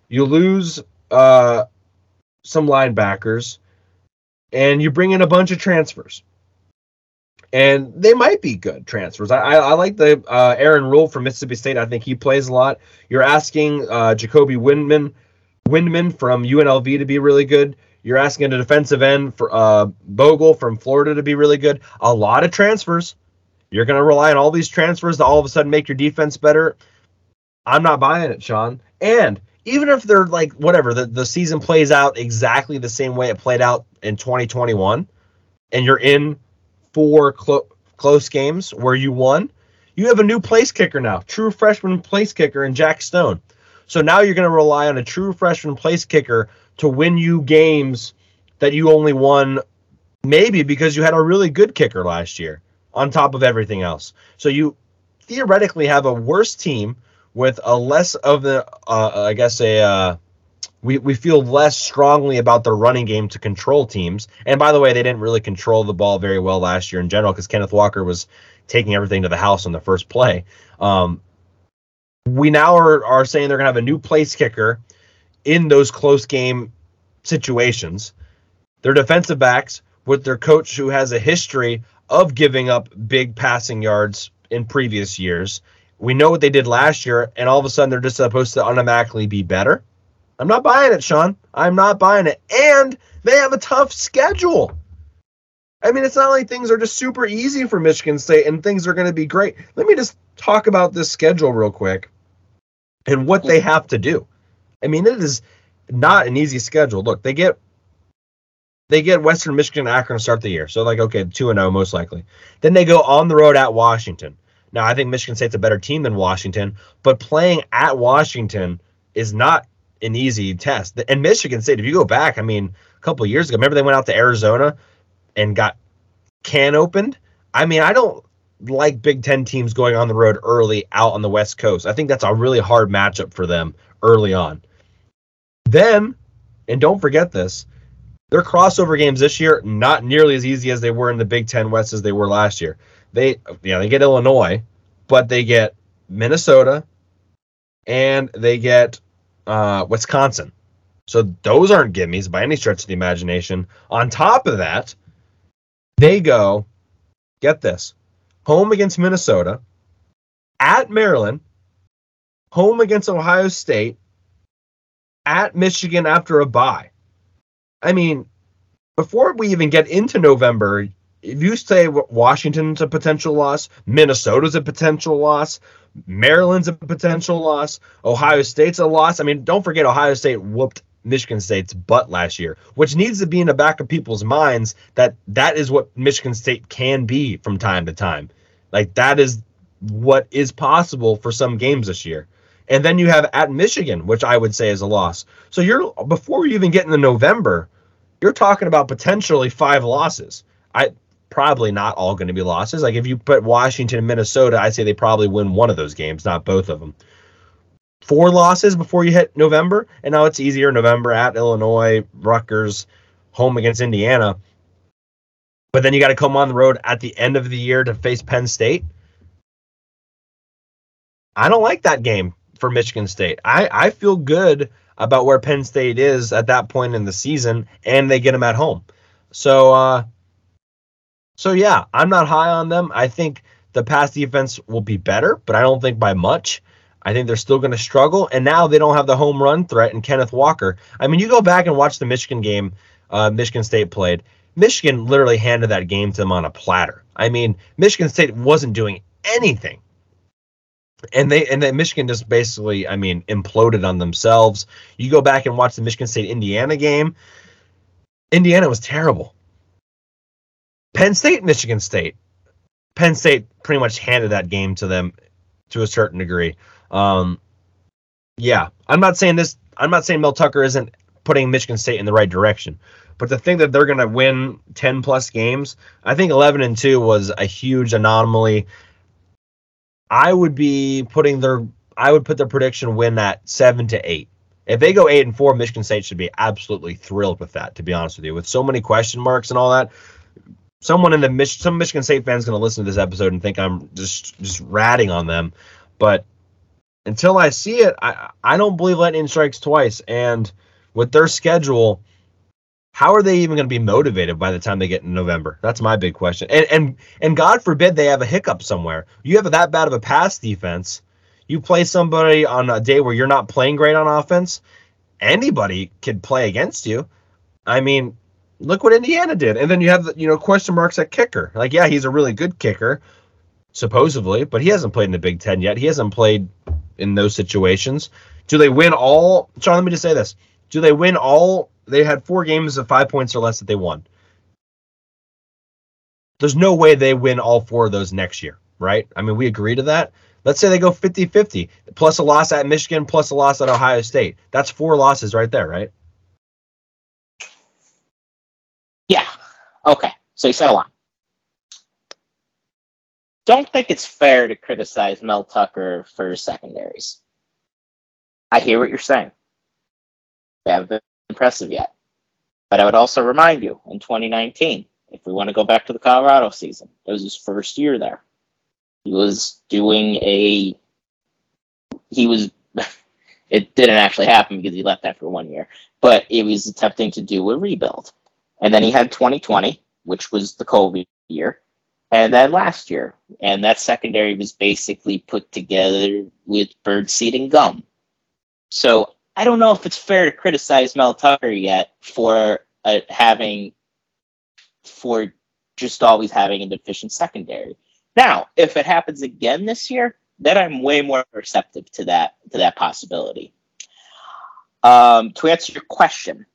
you lose uh, some linebackers, and you bring in a bunch of transfers and they might be good transfers. I, I, I like the uh, Aaron Brule from Mississippi State. I think he plays a lot. You're asking uh, Jacoby Windmon, Windmon from UNLV to be really good. You're asking a defensive end for uh, Bogle from Florida to be really good. A lot of transfers. You're going to rely on all these transfers to all of a sudden make your defense better. I'm not buying it, Sean. And even if they're like whatever, the, the season plays out exactly the same way it played out in 2021, and you're in four clo- close games where you won, you have a new place kicker now, true freshman place kicker in Jack Stone. So now you're going to rely on a true freshman place kicker to win you games that you only won maybe because you had a really good kicker last year on top of everything else. So you theoretically have a worse team with a less of the, uh, I guess, a uh, we, we feel less strongly about the running game to control teams. And by the way, they didn't really control the ball very well last year in general because Kenneth Walker was taking everything to the house on the first play. Um, we now are, are saying they're going to have a new place kicker in those close game situations. Their defensive backs with their coach who has a history of giving up big passing yards in previous years. We know what they did last year, and all of a sudden they're just supposed to automatically be better. I'm not buying it, Sean. I'm not buying it. And they have a tough schedule. I mean, it's not like things are just super easy for Michigan State and things are going to be great. Let me just talk about this schedule real quick and what they have to do. I mean, it is not an easy schedule. Look, they get they get Western Michigan Akron to start the year. So like okay, 2 and 0 most likely. Then they go on the road at Washington. Now, I think Michigan State's a better team than Washington, but playing at Washington is not an easy test. And Michigan State, if you go back, I mean, a couple years ago, remember they went out to Arizona and got can opened. I mean, I don't like Big Ten teams going on the road early out on the West Coast. I think that's a really hard matchup for them early on. Then, and don't forget this, their crossover games this year not nearly as easy as they were in the Big Ten West as they were last year. They yeah they get Illinois, but they get Minnesota, and they get uh, Wisconsin. So those aren't gimmies by any stretch of the imagination. On top of that, they go, get this, home against Minnesota, at Maryland, home against Ohio State, at Michigan after a bye. I mean, before we even get into November, if you say Washington's a potential loss, Minnesota's a potential loss, Maryland's a potential loss, Ohio State's a loss. I mean, don't forget Ohio State whooped Michigan State's butt last year, which needs to be in the back of people's minds that that is what Michigan State can be from time to time. Like that is what is possible for some games this year. And then you have at Michigan, which I would say is a loss. So you're before you even get into November, you're talking about potentially five losses. I probably not all going to be losses. Like if you put Washington and Minnesota, I'd say they probably win one of those games, not both of them four losses before you hit November, and now it's easier. November at Illinois, Rutgers, home against Indiana. But then you got to come on the road at the end of the year to face Penn State. I don't like that game for Michigan State. I, I feel good about where Penn State is at that point in the season, and they get them at home. So, uh, so yeah, I'm not high on them. I think the pass defense will be better, but I don't think by much. I think they're still going to struggle. And now they don't have the home run threat in Kenneth Walker. I mean, you go back and watch the Michigan game uh, Michigan State played. Michigan literally handed that game to them on a platter. I mean, Michigan State wasn't doing anything. And they and then Michigan just basically, I mean, imploded on themselves. You go back and watch the Michigan State Indiana game. Indiana was terrible. Penn State, Michigan State. Penn State pretty much handed that game to them to a certain degree. Um, yeah, I'm not saying this. I'm not saying Mel Tucker isn't putting Michigan State in the right direction, but to think that they're going to win 10 plus games, I think 11 and two was a huge anomaly. I would be putting their. I would put their prediction win at seven to eight. If they go eight and four, Michigan State should be absolutely thrilled with that. To be honest with you, with so many question marks and all that, someone in the Mich- some Michigan State fans going to listen to this episode and think I'm just just ratting on them, but until I see it, I I don't believe lightning strikes twice. And with their schedule, how are they even going to be motivated by the time they get in November? That's my big question. And and and God forbid they have a hiccup somewhere. You have that bad of a pass defense. You play somebody on a day where you're not playing great on offense. Anybody could play against you. I mean, look what Indiana did. And then you have the, you know question marks at kicker. Like, yeah, he's a really good kicker, supposedly, but he hasn't played in the Big Ten yet. He hasn't played in those situations. Do they win all? Sean, let me just say this: Do they win all? They had four games of five points or less that they won. There's no way they win all four of those next year, right? I mean, we agree to that. Let's say they go 50 50, plus a loss at Michigan, plus a loss at Ohio State. That's four losses right there, right? Okay. So you said a lot don't think it's fair to criticize Mel Tucker for secondaries. I hear what you're saying. They haven't been impressive yet. But I would also remind you in 2019, if we want to go back to the Colorado season, it was his first year there. He was doing a. He was. [laughs] it didn't actually happen because he left after one year, but he was attempting to do a rebuild. And then he had 2020, which was the COVID year and then last year. And that secondary was basically put together with birdseed and gum. So I don't know if it's fair to criticize Mel Tucker yet for uh, having, for just always having a deficient secondary. Now, if it happens again this year, then I'm way more receptive to that to that possibility. Um, to answer your question,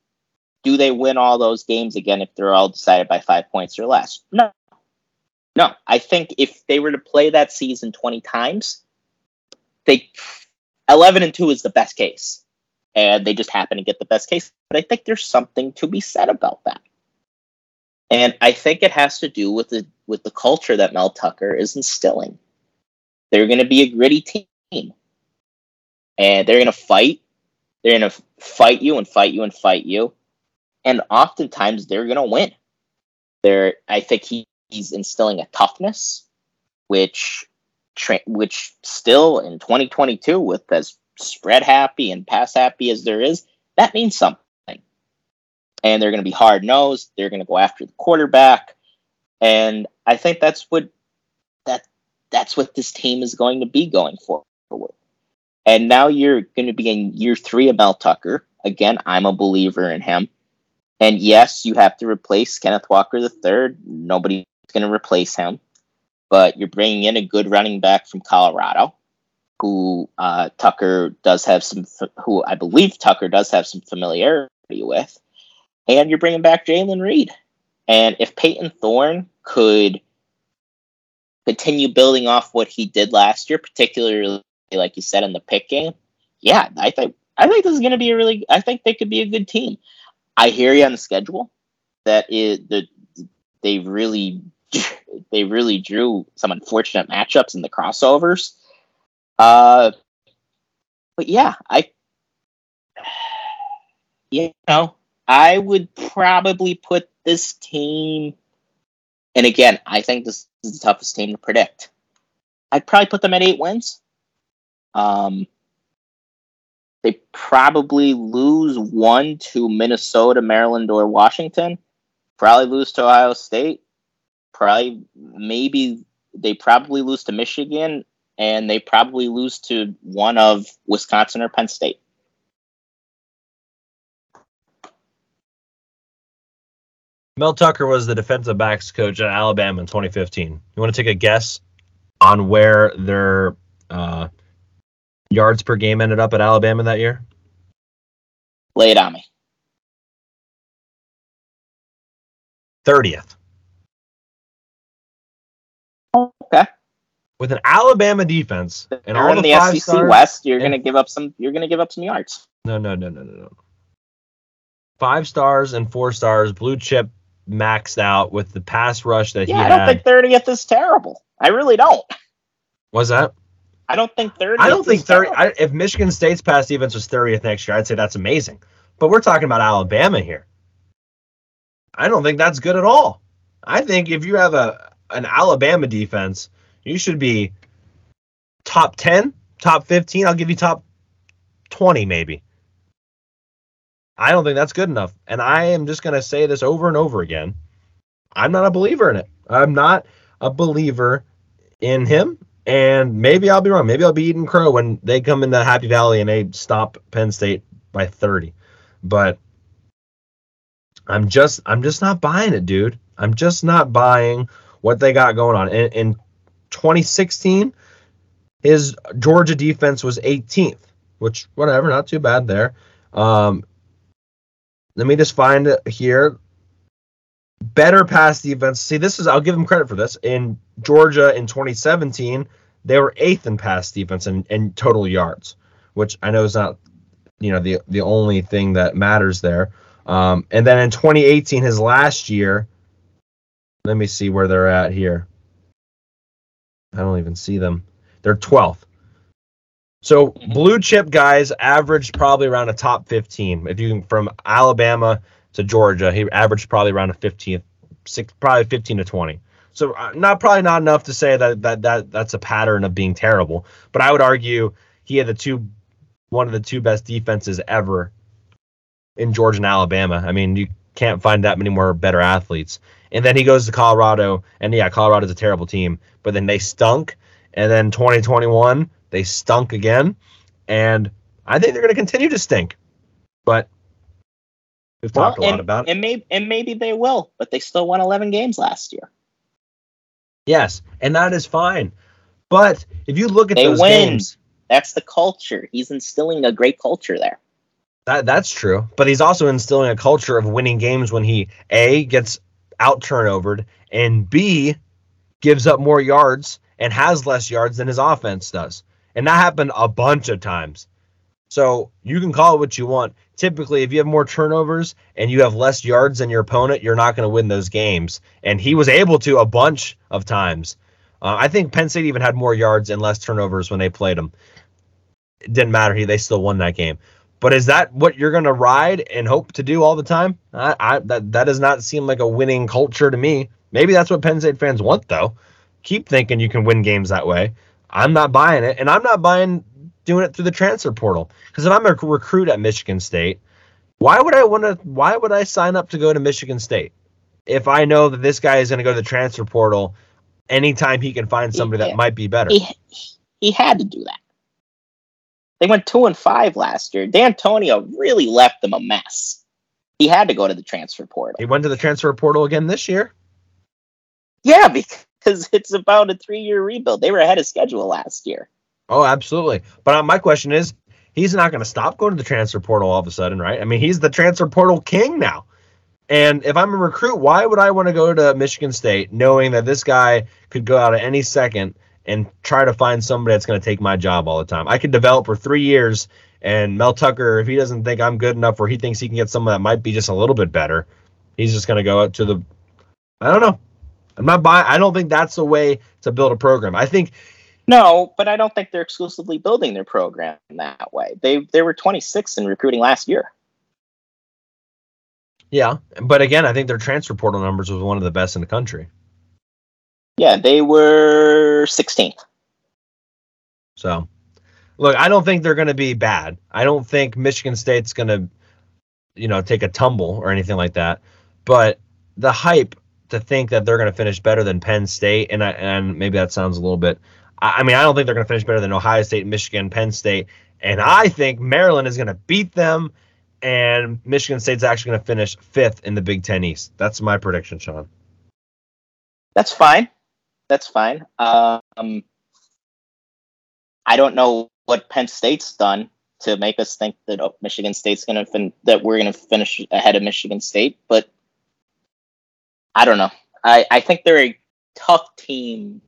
do they win all those games again if they're all decided by five points or less? No, no, I think if they were to play that season 20 times, they 11 and 2 is the best case. And they just happen to get the best case. But I think there's something to be said about that. And I think it has to do with the with the culture that Mel Tucker is instilling. They're going to be a gritty team. And they're going to fight. They're going to fight you and fight you and fight you. And oftentimes they're going to win. They're, I think he, he's instilling a toughness, which tra- which still in 2022 with as spread happy and pass happy as there is, that means something. And they're going to be hard nosed. They're going to go after the quarterback, and I think that's what that that's what this team is going to be going forward. And now you're going to be in year three of Mel Tucker. Again, I'm a believer in him. And yes, you have to replace Kenneth Walker III. Nobody's going to replace him. But you're bringing in a good running back from Colorado who uh, Tucker does have some, who I believe Tucker does have some familiarity with, and you're bringing back Jayden Reed. And if Payton Thorne could continue building off what he did last year, particularly like you said in the pick game, yeah, I think I think this is going to be a really. I think they could be a good team. I hear you on the schedule. That is the they really [laughs] they really drew some unfortunate matchups in the crossovers. Uh, but yeah, I, [sighs] you know, I would probably put this team, and again, I think this is the toughest team to predict. I'd probably put them at eight wins. Um, they probably lose one to Minnesota, Maryland, or Washington. Probably lose to Ohio State. Probably, maybe they probably lose to Michigan and they probably lose to one of Wisconsin or Penn State. Mel Tucker was the defensive backs coach at Alabama in 2015. You want to take a guess on where their uh, yards per game ended up at Alabama that year? Lay it on me. 30th. Okay with an Alabama defense and all in the, the SEC stars, West, you're going to give up some. You're going to give up some yards. No, no, no, no, no, no. Five stars and four stars, blue chip maxed out with the pass rush that yeah, he had. I don't think thirtieth is terrible. I really don't. Was that? I don't think thirty. I don't think thirty. I, if Michigan State's pass defense was thirtieth next year, I'd say that's amazing. But we're talking about Alabama here. I don't think that's good at all. I think if you have a an Alabama defense you should be top 10, top 15. I'll give you top 20, maybe. I don't think that's good enough. And I am just going to say this over and over again. I'm not a believer in it. I'm not a believer in him. And maybe I'll be wrong. Maybe I'll be eating crow when they come into Happy Valley and they stop Penn State by 30. But I'm just I'm just not buying it, dude. I'm just not buying what they got going on. In, and 2016, his Georgia defense was 18th, which whatever, not too bad there. Um, let me just find it here. Better pass defense. See, this is I'll give him credit for this. In Georgia in 2017, they were eighth in pass defense and, and total yards, which I know is not you know the the only thing that matters there. Um, and then in 2018, his last year, let me see where they're at here. I don't even see them. They're 12th. So mm-hmm. blue chip guys averaged probably around a top 15. If you from Alabama to Georgia, he averaged probably around a 15th, six, probably 15 to 20. So uh, not probably not enough to say that that that that's a pattern of being terrible, but I would argue he had the two one of the two best defenses ever in Georgia and Alabama. I mean, you can't find that many more better athletes. And then he goes to Colorado, and yeah, Colorado's a terrible team, but then they stunk. And then 2021, they stunk again. And I think they're going to continue to stink. But we've well, talked a and, lot about it. And maybe, and maybe they will, but they still won 11 games last year. Yes, and that is fine. But if you look at they those win. games, that's the culture. He's instilling a great culture there. That that's true, but he's also instilling a culture of winning games when he a gets out turnovered, and B, gives up more yards and has less yards than his offense does. And that happened a bunch of times. So you can call it what you want. Typically, if you have more turnovers and you have less yards than your opponent, you're not going to win those games. And he was able to a bunch of times. Uh, I think Penn State even had more yards and less turnovers when they played him. It didn't matter. He they still won that game. But is that what you're going to ride and hope to do all the time? I, I, that that does not seem like a winning culture to me. Maybe that's what Penn State fans want, though. Keep thinking you can win games that way. I'm not buying it, and I'm not buying doing it through the transfer portal. Because if I'm a recruit at Michigan State, why would I want to? Why would I sign up to go to Michigan State if I know that this guy is going to go to the transfer portal anytime he can find somebody Yeah. that might be better? He, he had to do that. They went two and five last year. Dantonio really left them a mess. He had to go to the transfer portal. He went to the transfer portal again this year. Yeah, [laughs] because it's about a three-year rebuild. They were ahead of schedule last year. Oh, absolutely. But uh, my question is, he's not going to stop going to the transfer portal all of a sudden, right? I mean, he's the transfer portal king now. And if I'm a recruit, why would I want to go to Michigan State knowing that this guy could go out at any second and try to find somebody that's going to take my job all the time? I could develop for three years, and Mel Tucker, if he doesn't think I'm good enough or he thinks he can get someone that might be just a little bit better, he's just going to go out to the. I don't know. I'm not buying. I don't think that's the way to build a program. I think No, but I don't think they're exclusively building their program that way. They they were 26 in recruiting last year. Yeah, but again, I think their transfer portal numbers was one of the best in the country. Yeah, they were 16th. So, look, I don't think they're going to be bad. I don't think Michigan State's going to, you know, take a tumble or anything like that. But the hype to think that they're going to finish better than Penn State, and I, and maybe that sounds a little bit. I, mean, I don't think they're going to finish better than Ohio State, Michigan, Penn State, and I think Maryland is going to beat them, and Michigan State's actually going to finish fifth in the Big Ten East. That's my prediction, Sean. That's fine. That's fine. Um, I don't know what Penn State's done to make us think that oh, Michigan State's going to fin- that we're going to finish ahead of Michigan State, but I don't know. I, I think they're a tough team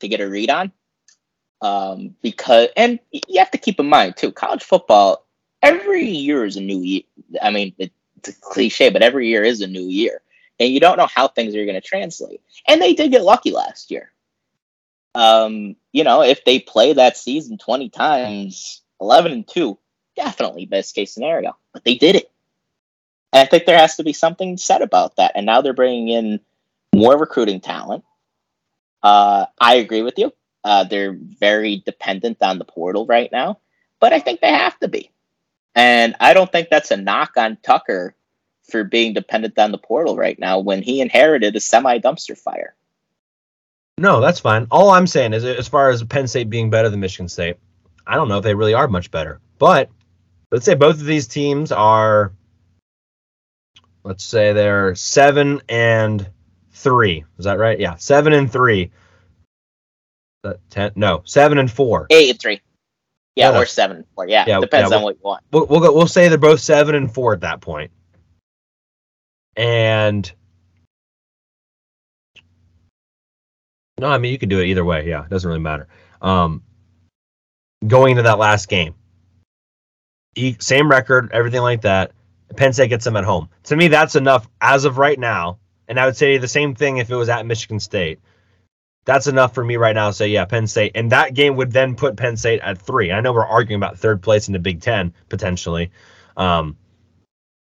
to get a read on. Um, because and you have to keep in mind too, college football every year is a new year. I mean, it's a cliche, but every year is a new year, and you don't know how things are going to translate. And they did get lucky last year. Um, you know, if they play that season 20 times, 11 and 2, definitely best case scenario. But they did it. And I think there has to be something said about that. And now they're bringing in more recruiting talent. Uh, I agree with you. Uh, they're very dependent on the portal right now, but I think they have to be. And I don't think that's a knock on Tucker for being dependent on the portal right now when he inherited a semi dumpster fire. No, that's fine. All I'm saying is, as far as Penn State being better than Michigan State, I don't know if they really are much better. But let's say both of these teams are, let's say they're seven and three. Is that right? Yeah, seven and three. That ten? No, seven and four. Eight and three. Yeah, Yeah. or seven and four. Yeah, Yeah, depends yeah, on what you want. We'll we'll, go, we'll say they're both seven and four at that point. And no, I mean you could do it either way. Yeah, it doesn't really matter. Um, going into that last game, same record, everything like that. Penn State gets them at home. To me, that's enough as of right now. And I would say the same thing if it was at Michigan State. That's enough for me right now to say, yeah, Penn State. And that game would then put Penn State at three. I know we're arguing about third place in the Big Ten potentially. Um,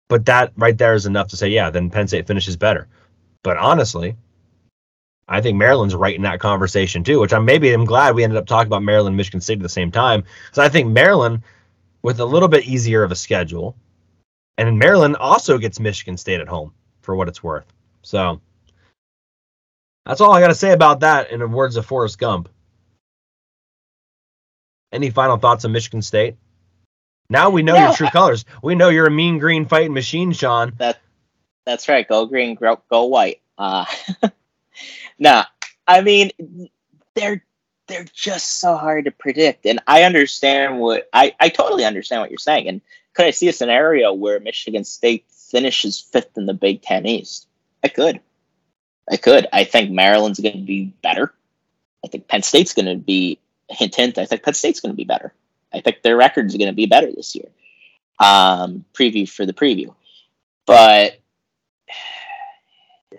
but that right there is enough to say, yeah, then Penn State finishes better. But honestly, I think Maryland's right in that conversation too, which I'm maybe I'm glad we ended up talking about Maryland and Michigan State at the same time. Because I think Maryland, with a little bit easier of a schedule, and Maryland also gets Michigan State at home for what it's worth. So that's all I got to say about that in the words of Forrest Gump. Any final thoughts on Michigan State? Now we know No, your true I- colors. We know you're a mean green fighting machine, Sean. That's right. Go green, go, go white. Uh, [laughs] nah, I mean, they're they're just so hard to predict, and I understand what I I totally understand what you're saying. And could I see a scenario where Michigan State finishes fifth in the Big Ten East? I could. I could. I think Maryland's going to be better. I think Penn State's going to be hint hint. I think Penn State's going to be better. I think their record's is going to be better this year. Um, preview for the preview, but [sighs]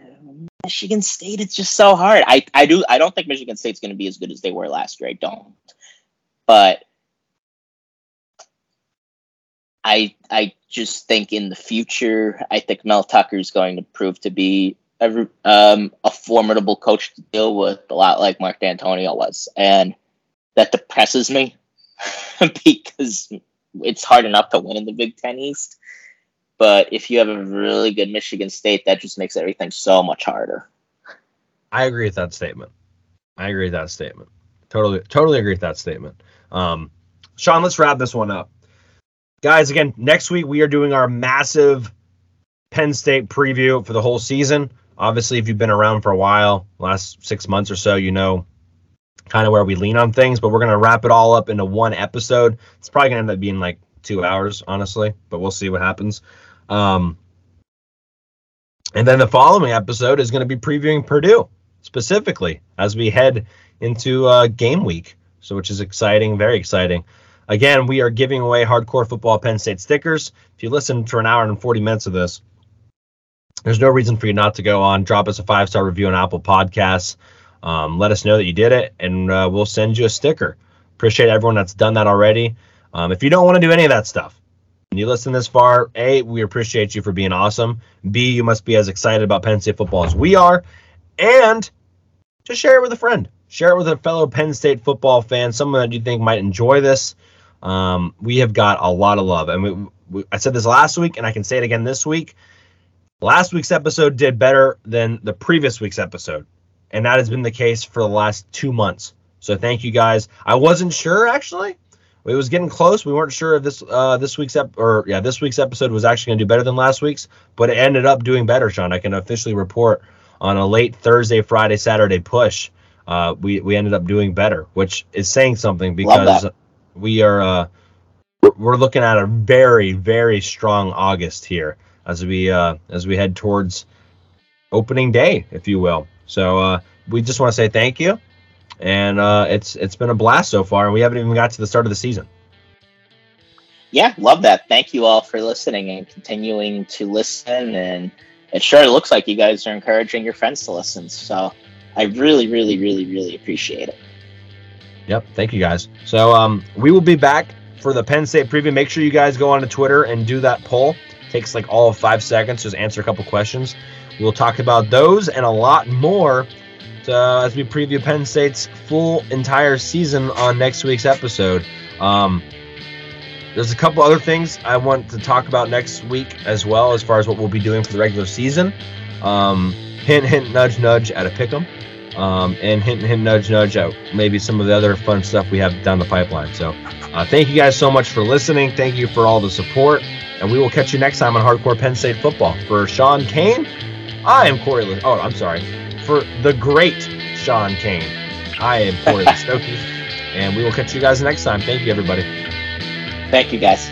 Michigan State, it's just so hard. I, I do I don't think Michigan State's going to be as good as they were last year. I don't, but I I just think in the future, I think Mel Tucker is going to prove to be a, um, a formidable coach to deal with, a lot like Mark Dantonio was, and that depresses me [laughs] because it's hard enough to win in the Big Ten East. But if you have a really good Michigan State, that just makes everything so much harder. I agree with that statement. I agree with that statement. Totally, totally agree with that statement. Um, Sean, let's wrap this one up. Guys, again, next week we are doing our massive Penn State preview for the whole season. Obviously, if you've been around for a while, last six months or so, you know kind of where we lean on things, but we're going to wrap it all up into one episode. It's probably going to end up being like two hours, honestly, but we'll see what happens. Um, and then the following episode is going to be previewing Purdue specifically as we head into uh, game week, so which is exciting, very exciting. Again, we are giving away hardcore football Penn State stickers. If you listen for an hour and 40 minutes of this, there's no reason for you not to go on, drop us a five star review on Apple Podcasts. Um, let us know that you did it, and uh, we'll send you a sticker. Appreciate everyone that's done that already. Um, if you don't want to do any of that stuff, and you listen this far, A, we appreciate you for being awesome. B, you must be as excited about Penn State football as we are. And just share it with a friend. Share it with a fellow Penn State football fan, someone that you think might enjoy this. Um, we have got a lot of love. And we, we, I said this last week, and I can say it again this week. Last week's episode did better than the previous week's episode and that has been the case for the last two months. So thank you guys. I wasn't sure actually. It was getting close. We weren't sure if this uh, this week's ep- or yeah this week's episode was actually going to do better than last week's, but it ended up doing better. Sean, I can officially report on a late Thursday, Friday, Saturday push. Uh, we we ended up doing better, which is saying something because we are uh, we're looking at a very very strong August here as we uh, as we head towards opening day, if you will. So uh, we just want to say thank you, and uh, it's it's been a blast so far, and we haven't even got to the start of the season. Yeah, love that. Thank you all for listening and continuing to listen. And it sure looks like you guys are encouraging your friends to listen. So I really, really, really, really appreciate it. Yep. Thank you guys. So um, we will be back for the Penn State preview. Make sure you guys go on to Twitter and do that poll. Takes like all of five seconds. Just answer a couple questions. We'll talk about those and a lot more uh, as we preview Penn State's full entire season on next week's episode. Um, there's a couple other things I want to talk about next week as well, as far as what we'll be doing for the regular season. Um, hint, hint, nudge, nudge at a pick'em, um, and hint, hint, nudge, nudge at maybe some of the other fun stuff we have down the pipeline. So, uh, thank you guys so much for listening. Thank you for all the support, and we will catch you next time on Hardcore Penn State Football. For Sean Kane, I am Corey. Le- oh, I'm sorry. For the great Sean Kane, I am Corey [laughs] Stokey, and we will catch you guys next time. Thank you, everybody. Thank you, guys.